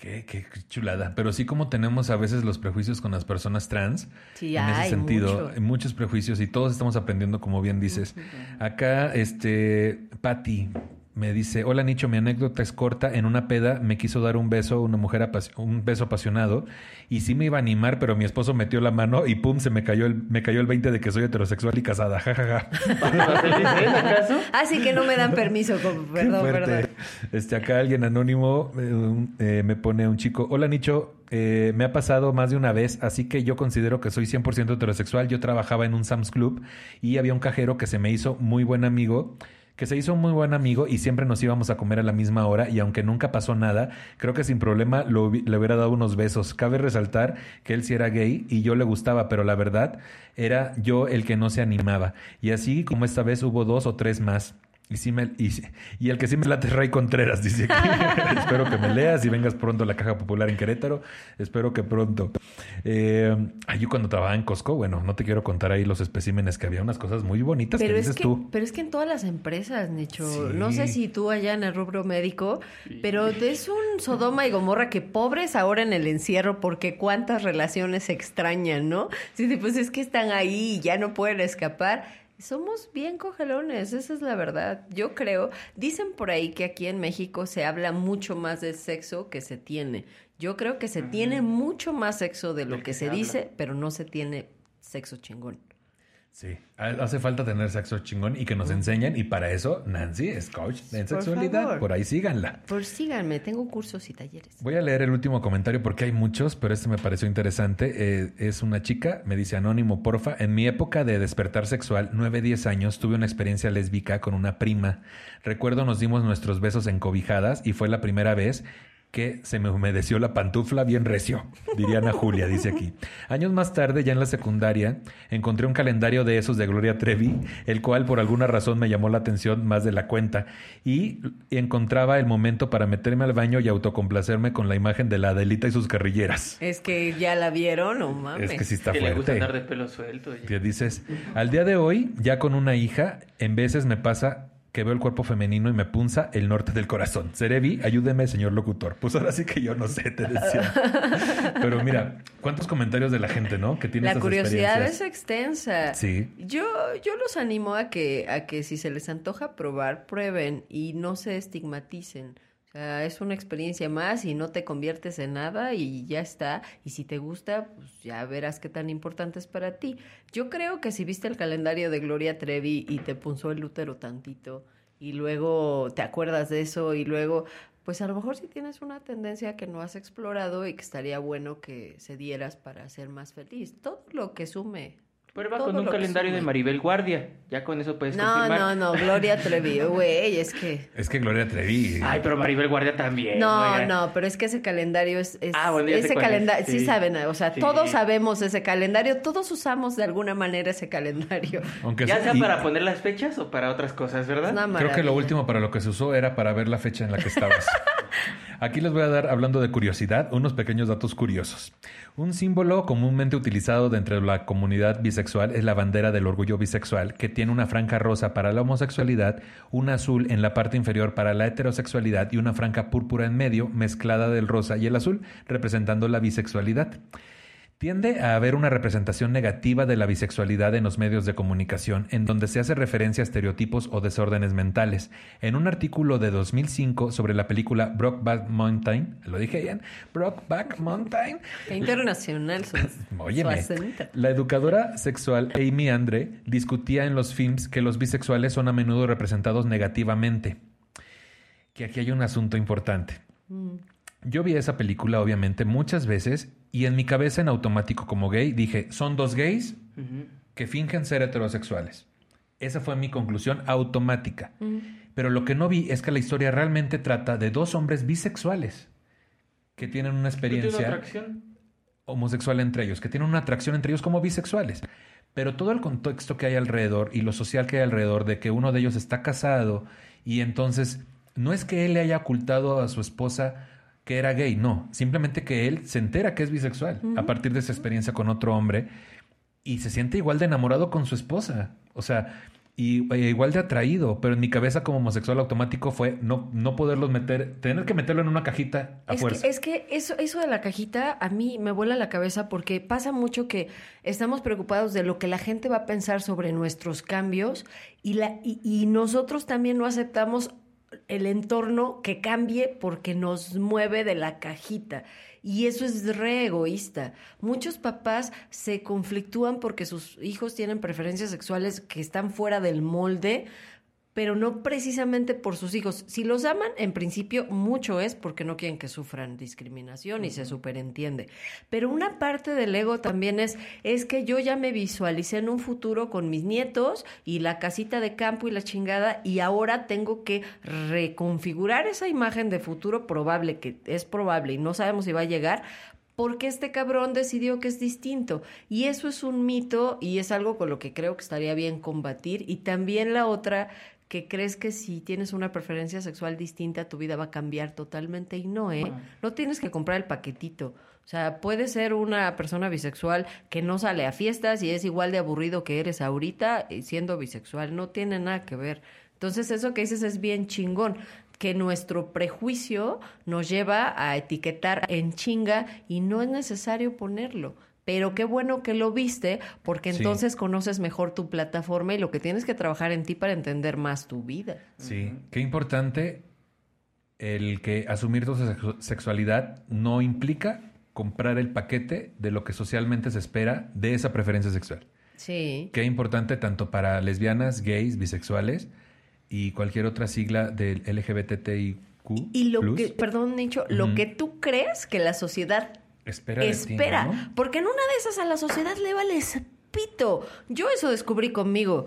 Qué, qué chulada. Pero sí como tenemos a veces los prejuicios con las personas trans. Sí, en ese sentido, mucho. muchos prejuicios y todos estamos aprendiendo, como bien dices. Acá, este, Patty me dice, hola Nicho, mi anécdota es corta. En una peda me quiso dar un beso a una mujer, un beso apasionado y sí me iba a animar, pero mi esposo metió la mano y pum, se me cayó el, me cayó el 20 de que soy heterosexual y casada. Ja, ja, ja. ¿Vas feliz, eh, acaso? Así que no me dan permiso. como- Perdón, perdón. Este, acá alguien anónimo eh, eh, me pone un chico. Hola, Nicho. eh, me ha pasado más de una vez, así que yo considero que soy 100% heterosexual. Yo trabajaba en un Sam's Club y había un cajero que se me hizo muy buen amigo. Que se hizo un muy buen amigo y siempre nos íbamos a comer a la misma hora y aunque nunca pasó nada, creo que sin problema lo le hubiera dado unos besos. Cabe resaltar que él sí era gay y yo le gustaba, pero la verdad era yo el que no se animaba. Y así como esta vez hubo dos o tres más. Y, sí me, y, y el que sí me late es Ray Contreras, dice aquí. Espero que me leas y vengas pronto a la Caja Popular en Querétaro. Espero que pronto. Eh, ay, yo cuando trabajaba en Costco, bueno, no te quiero contar ahí los especímenes, que había unas cosas muy bonitas Pero que es dices que, tú. pero es que en todas las empresas, Nicho, Sí. no sé si tú allá en el rubro médico, pero es un Sodoma y Gomorra que pobres ahora en el encierro porque cuántas relaciones se extrañan, ¿no? Sí, sí, pues es que están ahí y ya no pueden escapar. Somos bien cogelones, esa es la verdad. Yo creo, dicen por ahí que aquí en México se habla mucho más de sexo que se tiene. Yo creo que se tiene mucho más sexo de lo que que se se dice, pero no se tiene sexo chingón. Sí, ha- hace falta tener sexo chingón y que nos enseñen. Y para eso, Nancy es coach en Por sexualidad. favor. Por ahí síganla. Pues síganme, tengo cursos y talleres. Voy a leer el último comentario porque hay muchos, pero este me pareció interesante. Eh, es una chica, me dice anónimo, porfa. En mi época de despertar sexual, 9, 10 años, tuve una experiencia lésbica con una prima. Recuerdo nos dimos nuestros besos encobijadas y fue la primera vez que se me humedeció la pantufla bien recio, diría Ana Julia, dice aquí. Años más tarde, ya en la secundaria, encontré un calendario de esos de Gloria Trevi, el cual por alguna razón me llamó la atención más de la cuenta, y encontraba el momento para meterme al baño y autocomplacerme con la imagen de la Adelita y sus carrilleras. Es que ya la vieron, o mames. Es que sí está que le gusta fuerte. andar de pelo suelto. Que dices, al día de hoy, ya con una hija, en veces me pasa que veo el cuerpo femenino y me punza el norte del corazón. Cerebi, ayúdeme, señor locutor. Pues ahora sí que yo no sé, te decía. Pero mira, cuántos comentarios de la gente, ¿no? Que tiene La estas curiosidad es extensa. Sí. Yo, yo los animo a que, a que si se les antoja probar, prueben y no se estigmaticen. Sea, es una experiencia más y no te conviertes en nada y ya está. Y si te gusta, pues ya verás qué tan importante es para ti. Yo creo que si viste el calendario de Gloria Trevi y te punzó el útero tantito y luego te acuerdas de eso y luego, pues a lo mejor si tienes una tendencia que no has explorado y que estaría bueno que se dieras para ser más feliz. Todo lo que sume. Prueba todo con un calendario de. Maribel Guardia. Ya con eso puedes No, confirmar. no, no, Gloria Trevi, güey, es que... Es que Gloria Trevi. Ay, pero Maribel Guardia también. No, no, pero es que ese calendario es... es- Ah, bueno, ya ese calendario, sí. sí. saben, o sea, Sí. todos sabemos ese calendario, todos usamos de alguna manera ese calendario. Aunque Ya sea y para poner las fechas o para otras cosas, ¿verdad? Creo que lo último para lo que se usó era para ver la fecha en la que estabas. Aquí les voy a dar, hablando de curiosidad, unos pequeños datos curiosos. Un símbolo comúnmente utilizado dentro de la comunidad bisexual es la bandera del orgullo bisexual, que tiene una franja rosa para la homosexualidad, una azul en la parte inferior para la heterosexualidad y una franja púrpura en medio, mezclada del rosa y el azul, representando la bisexualidad. Tiende a haber una representación negativa de la bisexualidad en los medios de comunicación, en donde se hace referencia a estereotipos o desórdenes mentales. En un artículo de 2005 sobre la película Brokeback Mountain, ¿lo dije bien? Brokeback Mountain. Qué internacional su, Óyeme, su la educadora sexual Amy Andre discutía en los films que los bisexuales son a menudo representados negativamente. Que aquí hay un asunto importante. Mm. Yo vi esa película, obviamente, muchas veces y en mi cabeza en automático como gay dije, son dos gays que fingen ser heterosexuales. Esa fue mi conclusión automática. Pero lo que no vi es que la historia realmente trata de dos hombres bisexuales que tienen una ¿Tú tienes experiencia atracción? homosexual entre ellos, que tienen una atracción entre ellos como bisexuales. Pero todo el contexto que hay alrededor y lo social que hay alrededor de que uno de ellos está casado y entonces no es que él le haya ocultado a su esposa que era gay, no, simplemente que él se entera que es bisexual a partir de esa experiencia con otro hombre y se siente igual de enamorado con su esposa, o sea, y e igual de atraído, pero en mi cabeza como homosexual automático fue no, no poderlos meter, tener que meterlo en una cajita a Es fuerza. que, es que eso, eso de la cajita a mí me vuela la cabeza porque pasa mucho que estamos preocupados de lo que la gente va a pensar sobre nuestros cambios y, la, y, y nosotros también no aceptamos el entorno que cambie porque nos mueve de la cajita. Y eso es re egoísta. Muchos papás se conflictúan porque sus hijos tienen preferencias sexuales que están fuera del molde, pero no precisamente por sus hijos. Si los aman, en principio, mucho es porque no quieren que sufran discriminación y se superentiende. Pero una parte del ego también es, es que yo ya me visualicé en un futuro con mis nietos y la casita de campo y la chingada y ahora tengo que reconfigurar esa imagen de futuro probable, que es probable y no sabemos si va a llegar, porque este cabrón decidió que es distinto. Y eso es un mito y es algo con lo que creo que estaría bien combatir. Y también la otra, que crees que si tienes una preferencia sexual distinta, tu vida va a cambiar totalmente. Y no, ¿eh? No tienes que comprar el paquetito. O sea, puede ser una persona bisexual que no sale a fiestas y es igual de aburrido que eres ahorita eh, siendo bisexual. No tiene nada que ver. Entonces, eso que dices es bien chingón que nuestro prejuicio nos lleva a etiquetar en chinga y no es necesario ponerlo. Pero qué bueno que lo viste, porque Sí. entonces conoces mejor tu plataforma y lo que tienes que trabajar en ti para entender más tu vida. Sí, qué importante el que asumir tu sexu- sexualidad no implica comprar el paquete de lo que socialmente se espera de esa preferencia sexual. Sí. Qué importante tanto para lesbianas, gays, bisexuales y cualquier otra sigla del LGBTIQ+. Y lo plus, que, perdón, Nicho, lo que tú crees que la sociedad espera, ti, espera, ¿no? porque en una de esas a la sociedad le vale pito. Yo eso descubrí conmigo.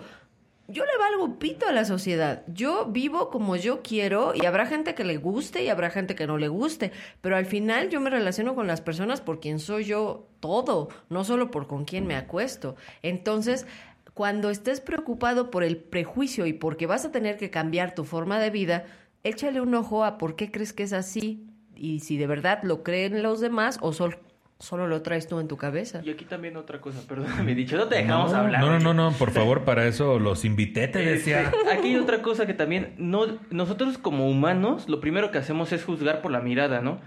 yo le valgo pito a la sociedad. Yo vivo como yo quiero y habrá gente que le guste y habrá gente que no le guste, pero al final yo me relaciono con las personas por quien soy yo todo, no solo por con quién me acuesto. Entonces, cuando estés preocupado por el prejuicio y porque vas a tener que cambiar tu forma de vida, échale un ojo a por qué crees que es así y si de verdad lo creen los demás o solo solo lo traes tú en tu cabeza. Y aquí también otra cosa, perdóname, dicho, no te dejamos no, hablar. No, no, no, por favor, para eso los invité, te decía. Este, aquí hay otra cosa que también, no, nosotros como humanos, lo primero que hacemos es juzgar por la mirada, ¿no?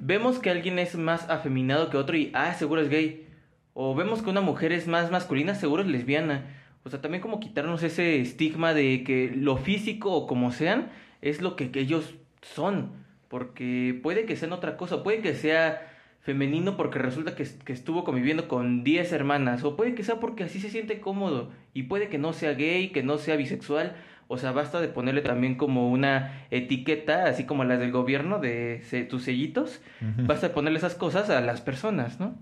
Vemos que alguien es más afeminado que otro y, ah, seguro es gay. O vemos que una mujer es más masculina, seguro es lesbiana. O sea, también como quitarnos ese estigma de que lo físico o como sean es lo que, que ellos son. Porque puede que sean otra cosa, puede que sea femenino porque resulta que, que, estuvo conviviendo con 10 hermanas, o puede que sea porque así se siente cómodo, y puede que no sea gay, que no sea bisexual, o sea, basta de ponerle también como una etiqueta, así como las del gobierno, de tus sellitos, basta de ponerle esas cosas a las personas, ¿no?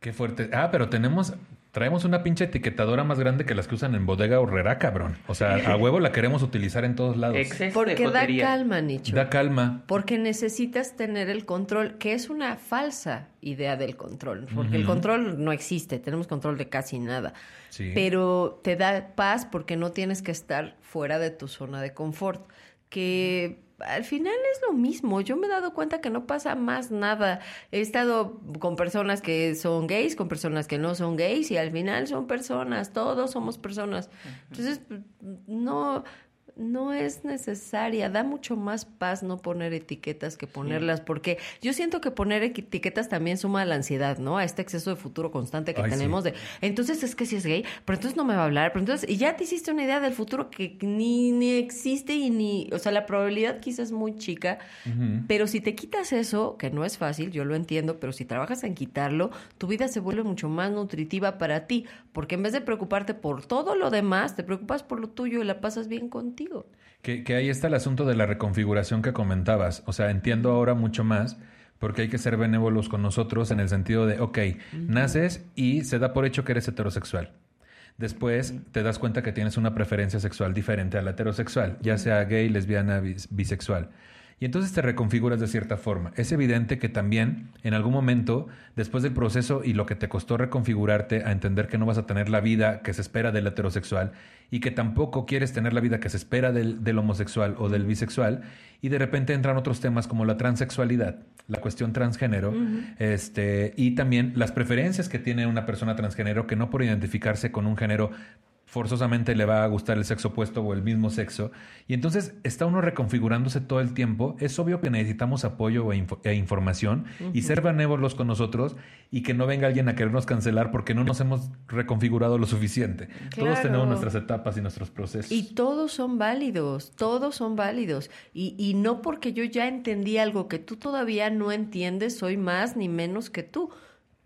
Qué fuerte. Ah, pero tenemos, Traemos una pinche etiquetadora más grande que las que usan en bodega horrera, cabrón. O sea, a huevo la queremos utilizar en todos lados. Porque da calma, Nicho. Da calma. Porque necesitas tener el control, que es una falsa idea del control. Porque el control no existe, tenemos control de casi nada. Sí. Pero te da paz porque no tienes que estar fuera de tu zona de confort. Que al final es lo mismo. Yo me he dado cuenta que no pasa más nada. He estado con personas que son gays, con personas que no son gays y al final son personas, todos somos personas. Entonces, no, no es necesaria, da mucho más paz no poner etiquetas que ponerlas, porque yo siento que poner etiquetas también suma a la ansiedad, ¿no? A este exceso de futuro constante que tenemos de, entonces es que si es gay, pero entonces no me va a hablar, pero entonces, y ya te hiciste una idea del futuro que ni, ni existe y ni, o sea, la probabilidad quizás es muy chica, pero si te quitas eso, que no es fácil, yo lo entiendo, pero si trabajas en quitarlo, tu vida se vuelve mucho más nutritiva para ti, porque en vez de preocuparte por todo lo demás, te preocupas por lo tuyo y la pasas bien contigo. Que, que ahí está el asunto de la reconfiguración que comentabas. O sea, entiendo ahora mucho más porque hay que ser benévolos con nosotros en el sentido de, ok, naces y se da por hecho que eres heterosexual. Después te das cuenta que tienes una preferencia sexual diferente a la heterosexual, ya sea gay, lesbiana, bisexual y entonces te reconfiguras de cierta forma. Es evidente que también en algún momento, después del proceso y lo que te costó reconfigurarte a entender que no vas a tener la vida que se espera del heterosexual y que tampoco quieres tener la vida que se espera del, homosexual o del bisexual, y de repente entran otros temas como la transexualidad, la cuestión transgénero, este, y también las preferencias que tiene una persona transgénero que no por identificarse con un género forzosamente le va a gustar el sexo opuesto o el mismo sexo. Y entonces está uno reconfigurándose todo el tiempo. Es obvio que necesitamos apoyo e, e información y ser benévolos con nosotros y que no venga alguien a querernos cancelar porque no nos hemos reconfigurado lo suficiente. Todos tenemos nuestras etapas y nuestros procesos. Y todos son válidos, todos son válidos. Y, y no porque yo ya entendí algo que tú todavía no entiendes, soy más ni menos que tú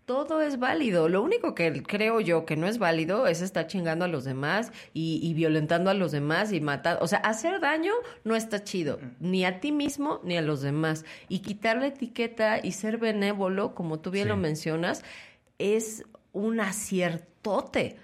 todo es válido. Lo único que creo yo que no es válido es estar chingando a los demás y, violentando a los demás y matar. O sea, hacer daño no está chido, ni a ti mismo ni a los demás. Y quitar la etiqueta y ser benévolo, como tú bien lo mencionas, es un aciertote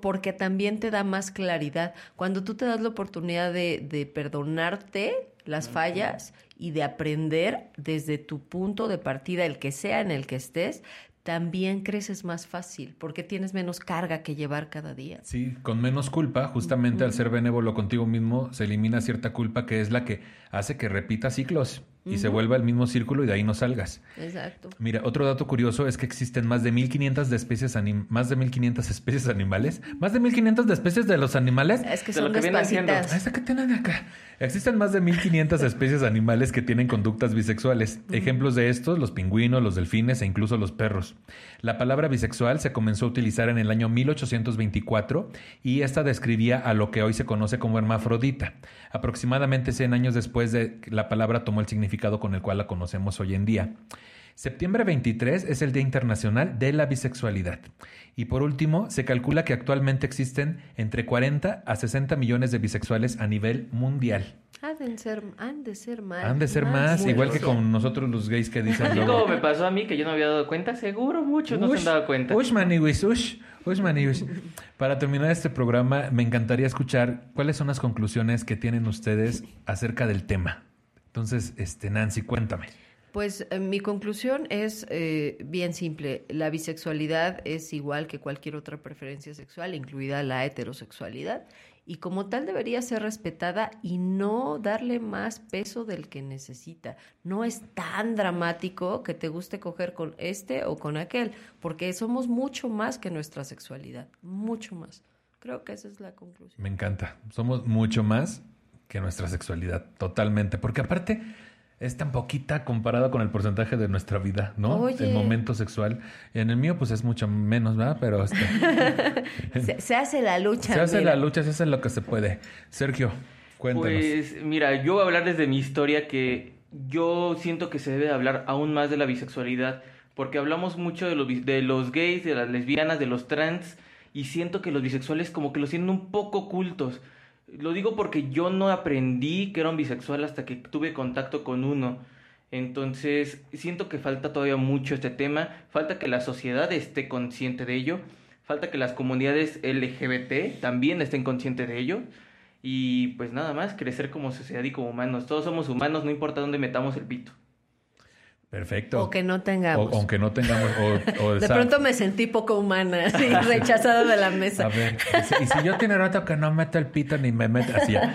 porque también te da más claridad. Cuando tú te das la oportunidad de, de perdonarte las fallas y de aprender desde tu punto de partida, el que sea en el que estés, también creces más fácil porque tienes menos carga que llevar cada día. Sí, con menos culpa, justamente al ser benévolo contigo mismo, se elimina cierta culpa que es la que hace que repita ciclos y se vuelva el mismo círculo y de ahí no salgas. Exacto. Mira, otro dato curioso es que existen más de 1500 de especies más de 1500 especies animales, más de 1500 de especies de los animales. Es que son despacitas. Esa que tienen acá. Existen más de 1500 especies animales que tienen conductas bisexuales. Ejemplos de estos, los pingüinos, los delfines e incluso los perros. La palabra bisexual se comenzó a utilizar en el año 1824 y esta describía a lo que hoy se conoce como hermafrodita. Aproximadamente 100 años después de que la palabra tomó el significado con el cual la conocemos hoy en día. Septiembre 23 es el Día Internacional de la Bisexualidad. Y por último, se calcula que actualmente existen entre 40 a 60 millones de bisexuales a nivel mundial. Han de ser, han de ser más. Han de ser más, igual que con nosotros los gays que dicen. Así como me pasó a mí, que yo no había dado cuenta, seguro muchos no se han dado cuenta. Ush, maniwis, ush, ush, maniwis. Para terminar este programa, me encantaría escuchar cuáles son las conclusiones que tienen ustedes acerca del tema. Entonces, este, Nancy, cuéntame. Pues eh, mi conclusión es eh, bien simple. La bisexualidad es igual que cualquier otra preferencia sexual, incluida la heterosexualidad, y como tal debería ser respetada y no darle más peso del que necesita. No es tan dramático que te guste coger con este o con aquel, porque somos mucho más que nuestra sexualidad, mucho más. Creo que esa es la conclusión. Me encanta. Somos mucho más que nuestra sexualidad, totalmente. Porque aparte es tan poquita comparado con el porcentaje de nuestra vida, ¿no? Oye. El momento sexual. Y en el mío, pues es mucho menos, ¿verdad? Pero este, Se, se hace la lucha. se hace mira. la lucha, se hace lo que se puede. Sergio, cuéntanos. Pues mira, yo voy a hablar desde mi historia que yo siento que se debe hablar aún más de la bisexualidad, porque hablamos mucho de los, de los gays, de las lesbianas, de los trans, y siento que los bisexuales como que los tienen un poco ocultos. Lo digo porque yo no aprendí que era un bisexual hasta que tuve contacto con uno. Entonces, siento que falta todavía mucho este tema, falta que la sociedad esté consciente de ello, falta que las comunidades LGBT también estén conscientes de ello. Y pues nada más, crecer como sociedad y como humanos. Todos somos humanos, no importa dónde metamos el pito. Perfecto. O que no O- tengamos. aunque no tengamos. o- o de pronto me sentí poco humana, así, rechazada de la A mesa. ver, y si, y si yo tiene rato que no meto el pito ni me meto. Así ya.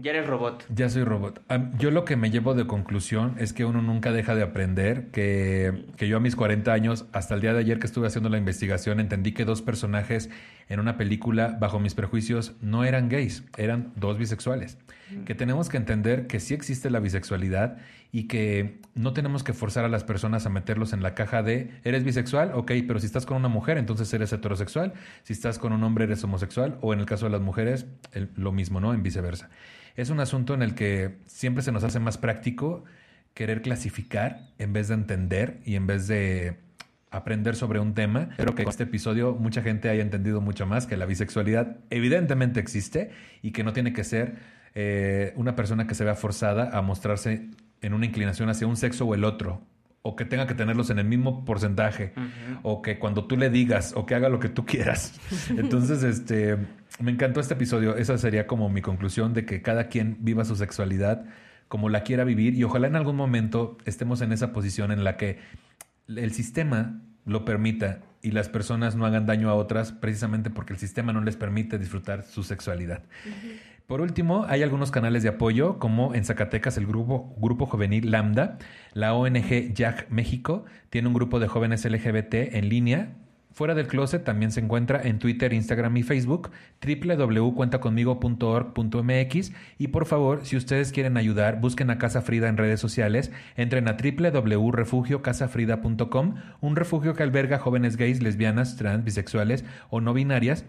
Ya eres robot. Ya soy robot. Yo lo que me llevo de conclusión es que uno nunca deja de aprender, que, que yo a mis 40 años, hasta el día de ayer que estuve haciendo la investigación, entendí que dos personajes en una película, bajo mis prejuicios, no eran gays, eran dos bisexuales. Que tenemos que entender que sí existe la bisexualidad y que no tenemos que forzar a las personas a meterlos en la caja de, ¿eres bisexual? Ok, pero si estás con una mujer, entonces eres heterosexual. Si estás con un hombre, eres homosexual. O en el caso de las mujeres, lo mismo, ¿no? En viceversa. Es un asunto en el que siempre se nos hace más práctico querer clasificar en vez de entender y en vez de aprender sobre un tema. Espero que con este episodio mucha gente haya entendido mucho más que la bisexualidad evidentemente existe y que no tiene que ser eh, una persona que se vea forzada a mostrarse en una inclinación hacia un sexo o el otro. O que tenga que tenerlos en el mismo porcentaje. O que cuando tú le digas o que haga lo que tú quieras. Entonces, este, me encantó este episodio. Esa sería como mi conclusión de que cada quien viva su sexualidad como la quiera vivir y ojalá en algún momento estemos en esa posición en la que el sistema lo permita y las personas no hagan daño a otras precisamente porque el sistema no les permite disfrutar su sexualidad. Por último, hay algunos canales de apoyo, como en Zacatecas el grupo, grupo juvenil Lambda, la ONG Jack México tiene un grupo de jóvenes LGBT en línea. Fuera del closet también se encuentra en Twitter, Instagram y Facebook, www.cuentaconmigo.org.mx y por favor, si ustedes quieren ayudar, busquen a Casa Frida en redes sociales, entren a www.refugiocasafrida.com, un refugio que alberga jóvenes gays, lesbianas, trans, bisexuales o no binarias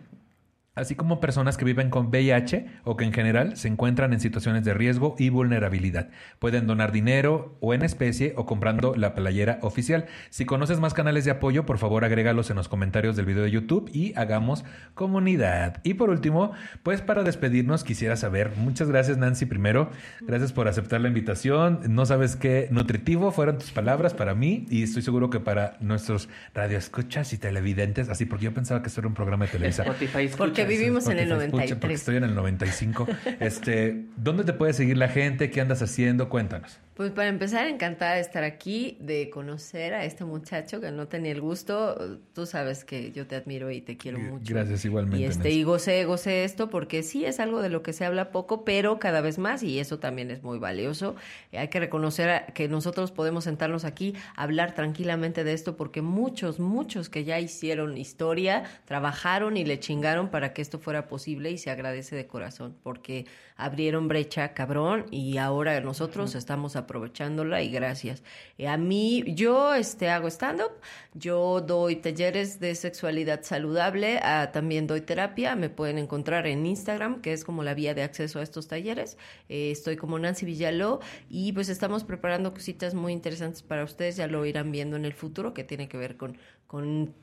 así como personas que viven con VIH o que en general se encuentran en situaciones de riesgo y vulnerabilidad. Pueden donar dinero o en especie o comprando la playera oficial. Si conoces más canales de apoyo, por favor agrégalos en los comentarios del video de YouTube y hagamos comunidad. Y por último, pues para despedirnos quisiera saber, muchas gracias Nancy primero, gracias por aceptar la invitación. No sabes qué nutritivo fueron tus palabras para mí y estoy seguro que para nuestros radioescuchas y televidentes, así porque yo pensaba que esto era un programa de televisión. Spotify. Porque vivimos en el Spotify escucha, 93. porque estoy en el 95. Este, ¿dónde te puede seguir la gente? ¿Qué andas haciendo? Cuéntanos. Pues para empezar, encantada de estar aquí, de conocer a este muchacho que no tenía el gusto. Tú sabes que yo te admiro y te quiero mucho. gracias, igualmente, Y, este, y gocé, gocé esto porque sí es algo de lo que se habla poco, pero cada vez más y eso también es muy valioso. Hay que reconocer que nosotros podemos sentarnos aquí, hablar tranquilamente de esto porque muchos, muchos que ya hicieron historia, trabajaron y le chingaron para que esto fuera posible y se agradece de corazón porque abrieron brecha cabrón y ahora nosotros estamos aprovechándola y gracias. Eh, a mí, yo este, hago stand-up, yo doy talleres de sexualidad saludable, ah, también doy terapia, me pueden encontrar en Instagram, que es como la vía de acceso a estos talleres. Eh, estoy como Nancy Villaló y pues estamos preparando cositas muy interesantes para ustedes, ya lo irán viendo en el futuro, que tiene que ver con... con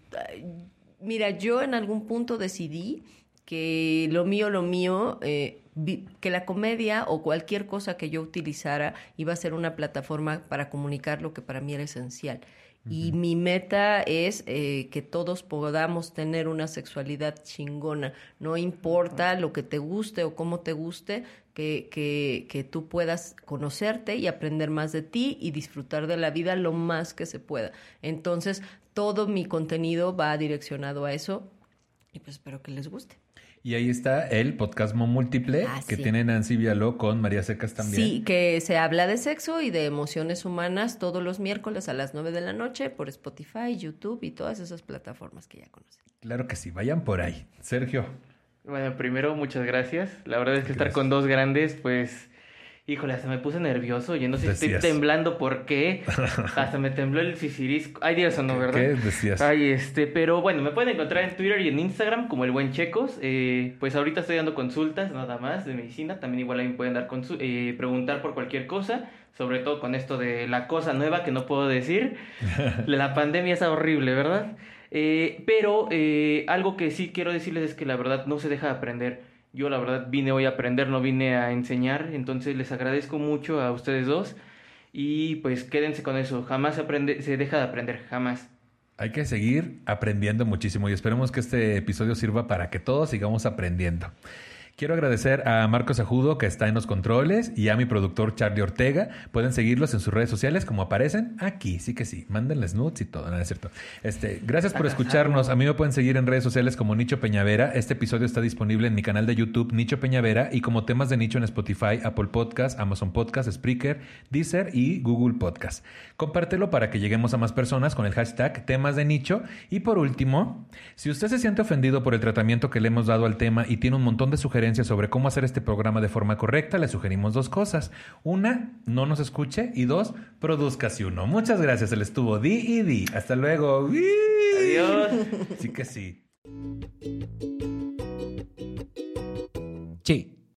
mira, yo en algún punto decidí que lo mío, lo mío, eh, que la comedia o cualquier cosa que yo utilizara iba a ser una plataforma para comunicar lo que para mí era esencial. Y mi meta es eh, que todos podamos tener una sexualidad chingona. No importa lo que te guste o cómo te guste, que, que, que, tú puedas conocerte y aprender más de ti y disfrutar de la vida lo más que se pueda. Entonces, todo mi contenido va direccionado a eso y pues espero que les guste. Y ahí está el podcast múltiple ah, que tiene Nancy Vialó con María Secas también. Sí, que se habla de sexo y de emociones humanas todos los miércoles a las 9 de la noche por Spotify, YouTube y todas esas plataformas que ya conocen. Claro que sí, vayan por ahí. Sergio. Bueno, primero muchas gracias. La verdad es que estar con dos grandes, pues Híjole, hasta me puse nervioso. Yo no sé si estoy temblando por qué. Hasta me tembló el sisirisco. Ay, Dios, no, ¿verdad? ¿Qué decías? Ay, este, pero bueno, me pueden encontrar en Twitter y en Instagram como el buen Checos. Eh, pues ahorita estoy dando consultas nada más de medicina. También igual ahí me pueden dar eh, preguntar por cualquier cosa. Sobre todo con esto de la cosa nueva que no puedo decir. la pandemia es horrible, ¿verdad? Eh, pero eh, algo que sí quiero decirles es que la verdad no se deja de aprender yo la verdad vine hoy a aprender, no vine a enseñar, entonces les agradezco mucho a ustedes dos y pues quédense con eso, jamás se, aprende, se deja de aprender, jamás. Hay que seguir aprendiendo muchísimo y esperemos que este episodio sirva para que todos sigamos aprendiendo. Quiero agradecer a Marcos Ajudo, que está en los controles, y a mi productor Charlie Ortega. Pueden seguirlos en sus redes sociales, como aparecen aquí. Sí que sí. Mándenles nudes y todo, no es cierto. Este, gracias por escucharnos. A mí me pueden seguir en redes sociales como Nicho Peñavera. Este episodio está disponible en mi canal de YouTube, Nicho Peñavera, y como temas de nicho en Spotify, Apple Podcast, Amazon Podcast, Spreaker, Deezer y Google Podcast. Compártelo para que lleguemos a más personas con el hashtag temas de nicho. Y por último, si usted se siente ofendido por el tratamiento que le hemos dado al tema y tiene un montón de sugerencias, sobre cómo hacer este programa de forma correcta, le sugerimos dos cosas. Una, no nos escuche y dos, produzca si uno. Muchas gracias, él estuvo di y di. Hasta luego. Adiós. Sí que sí. Sí.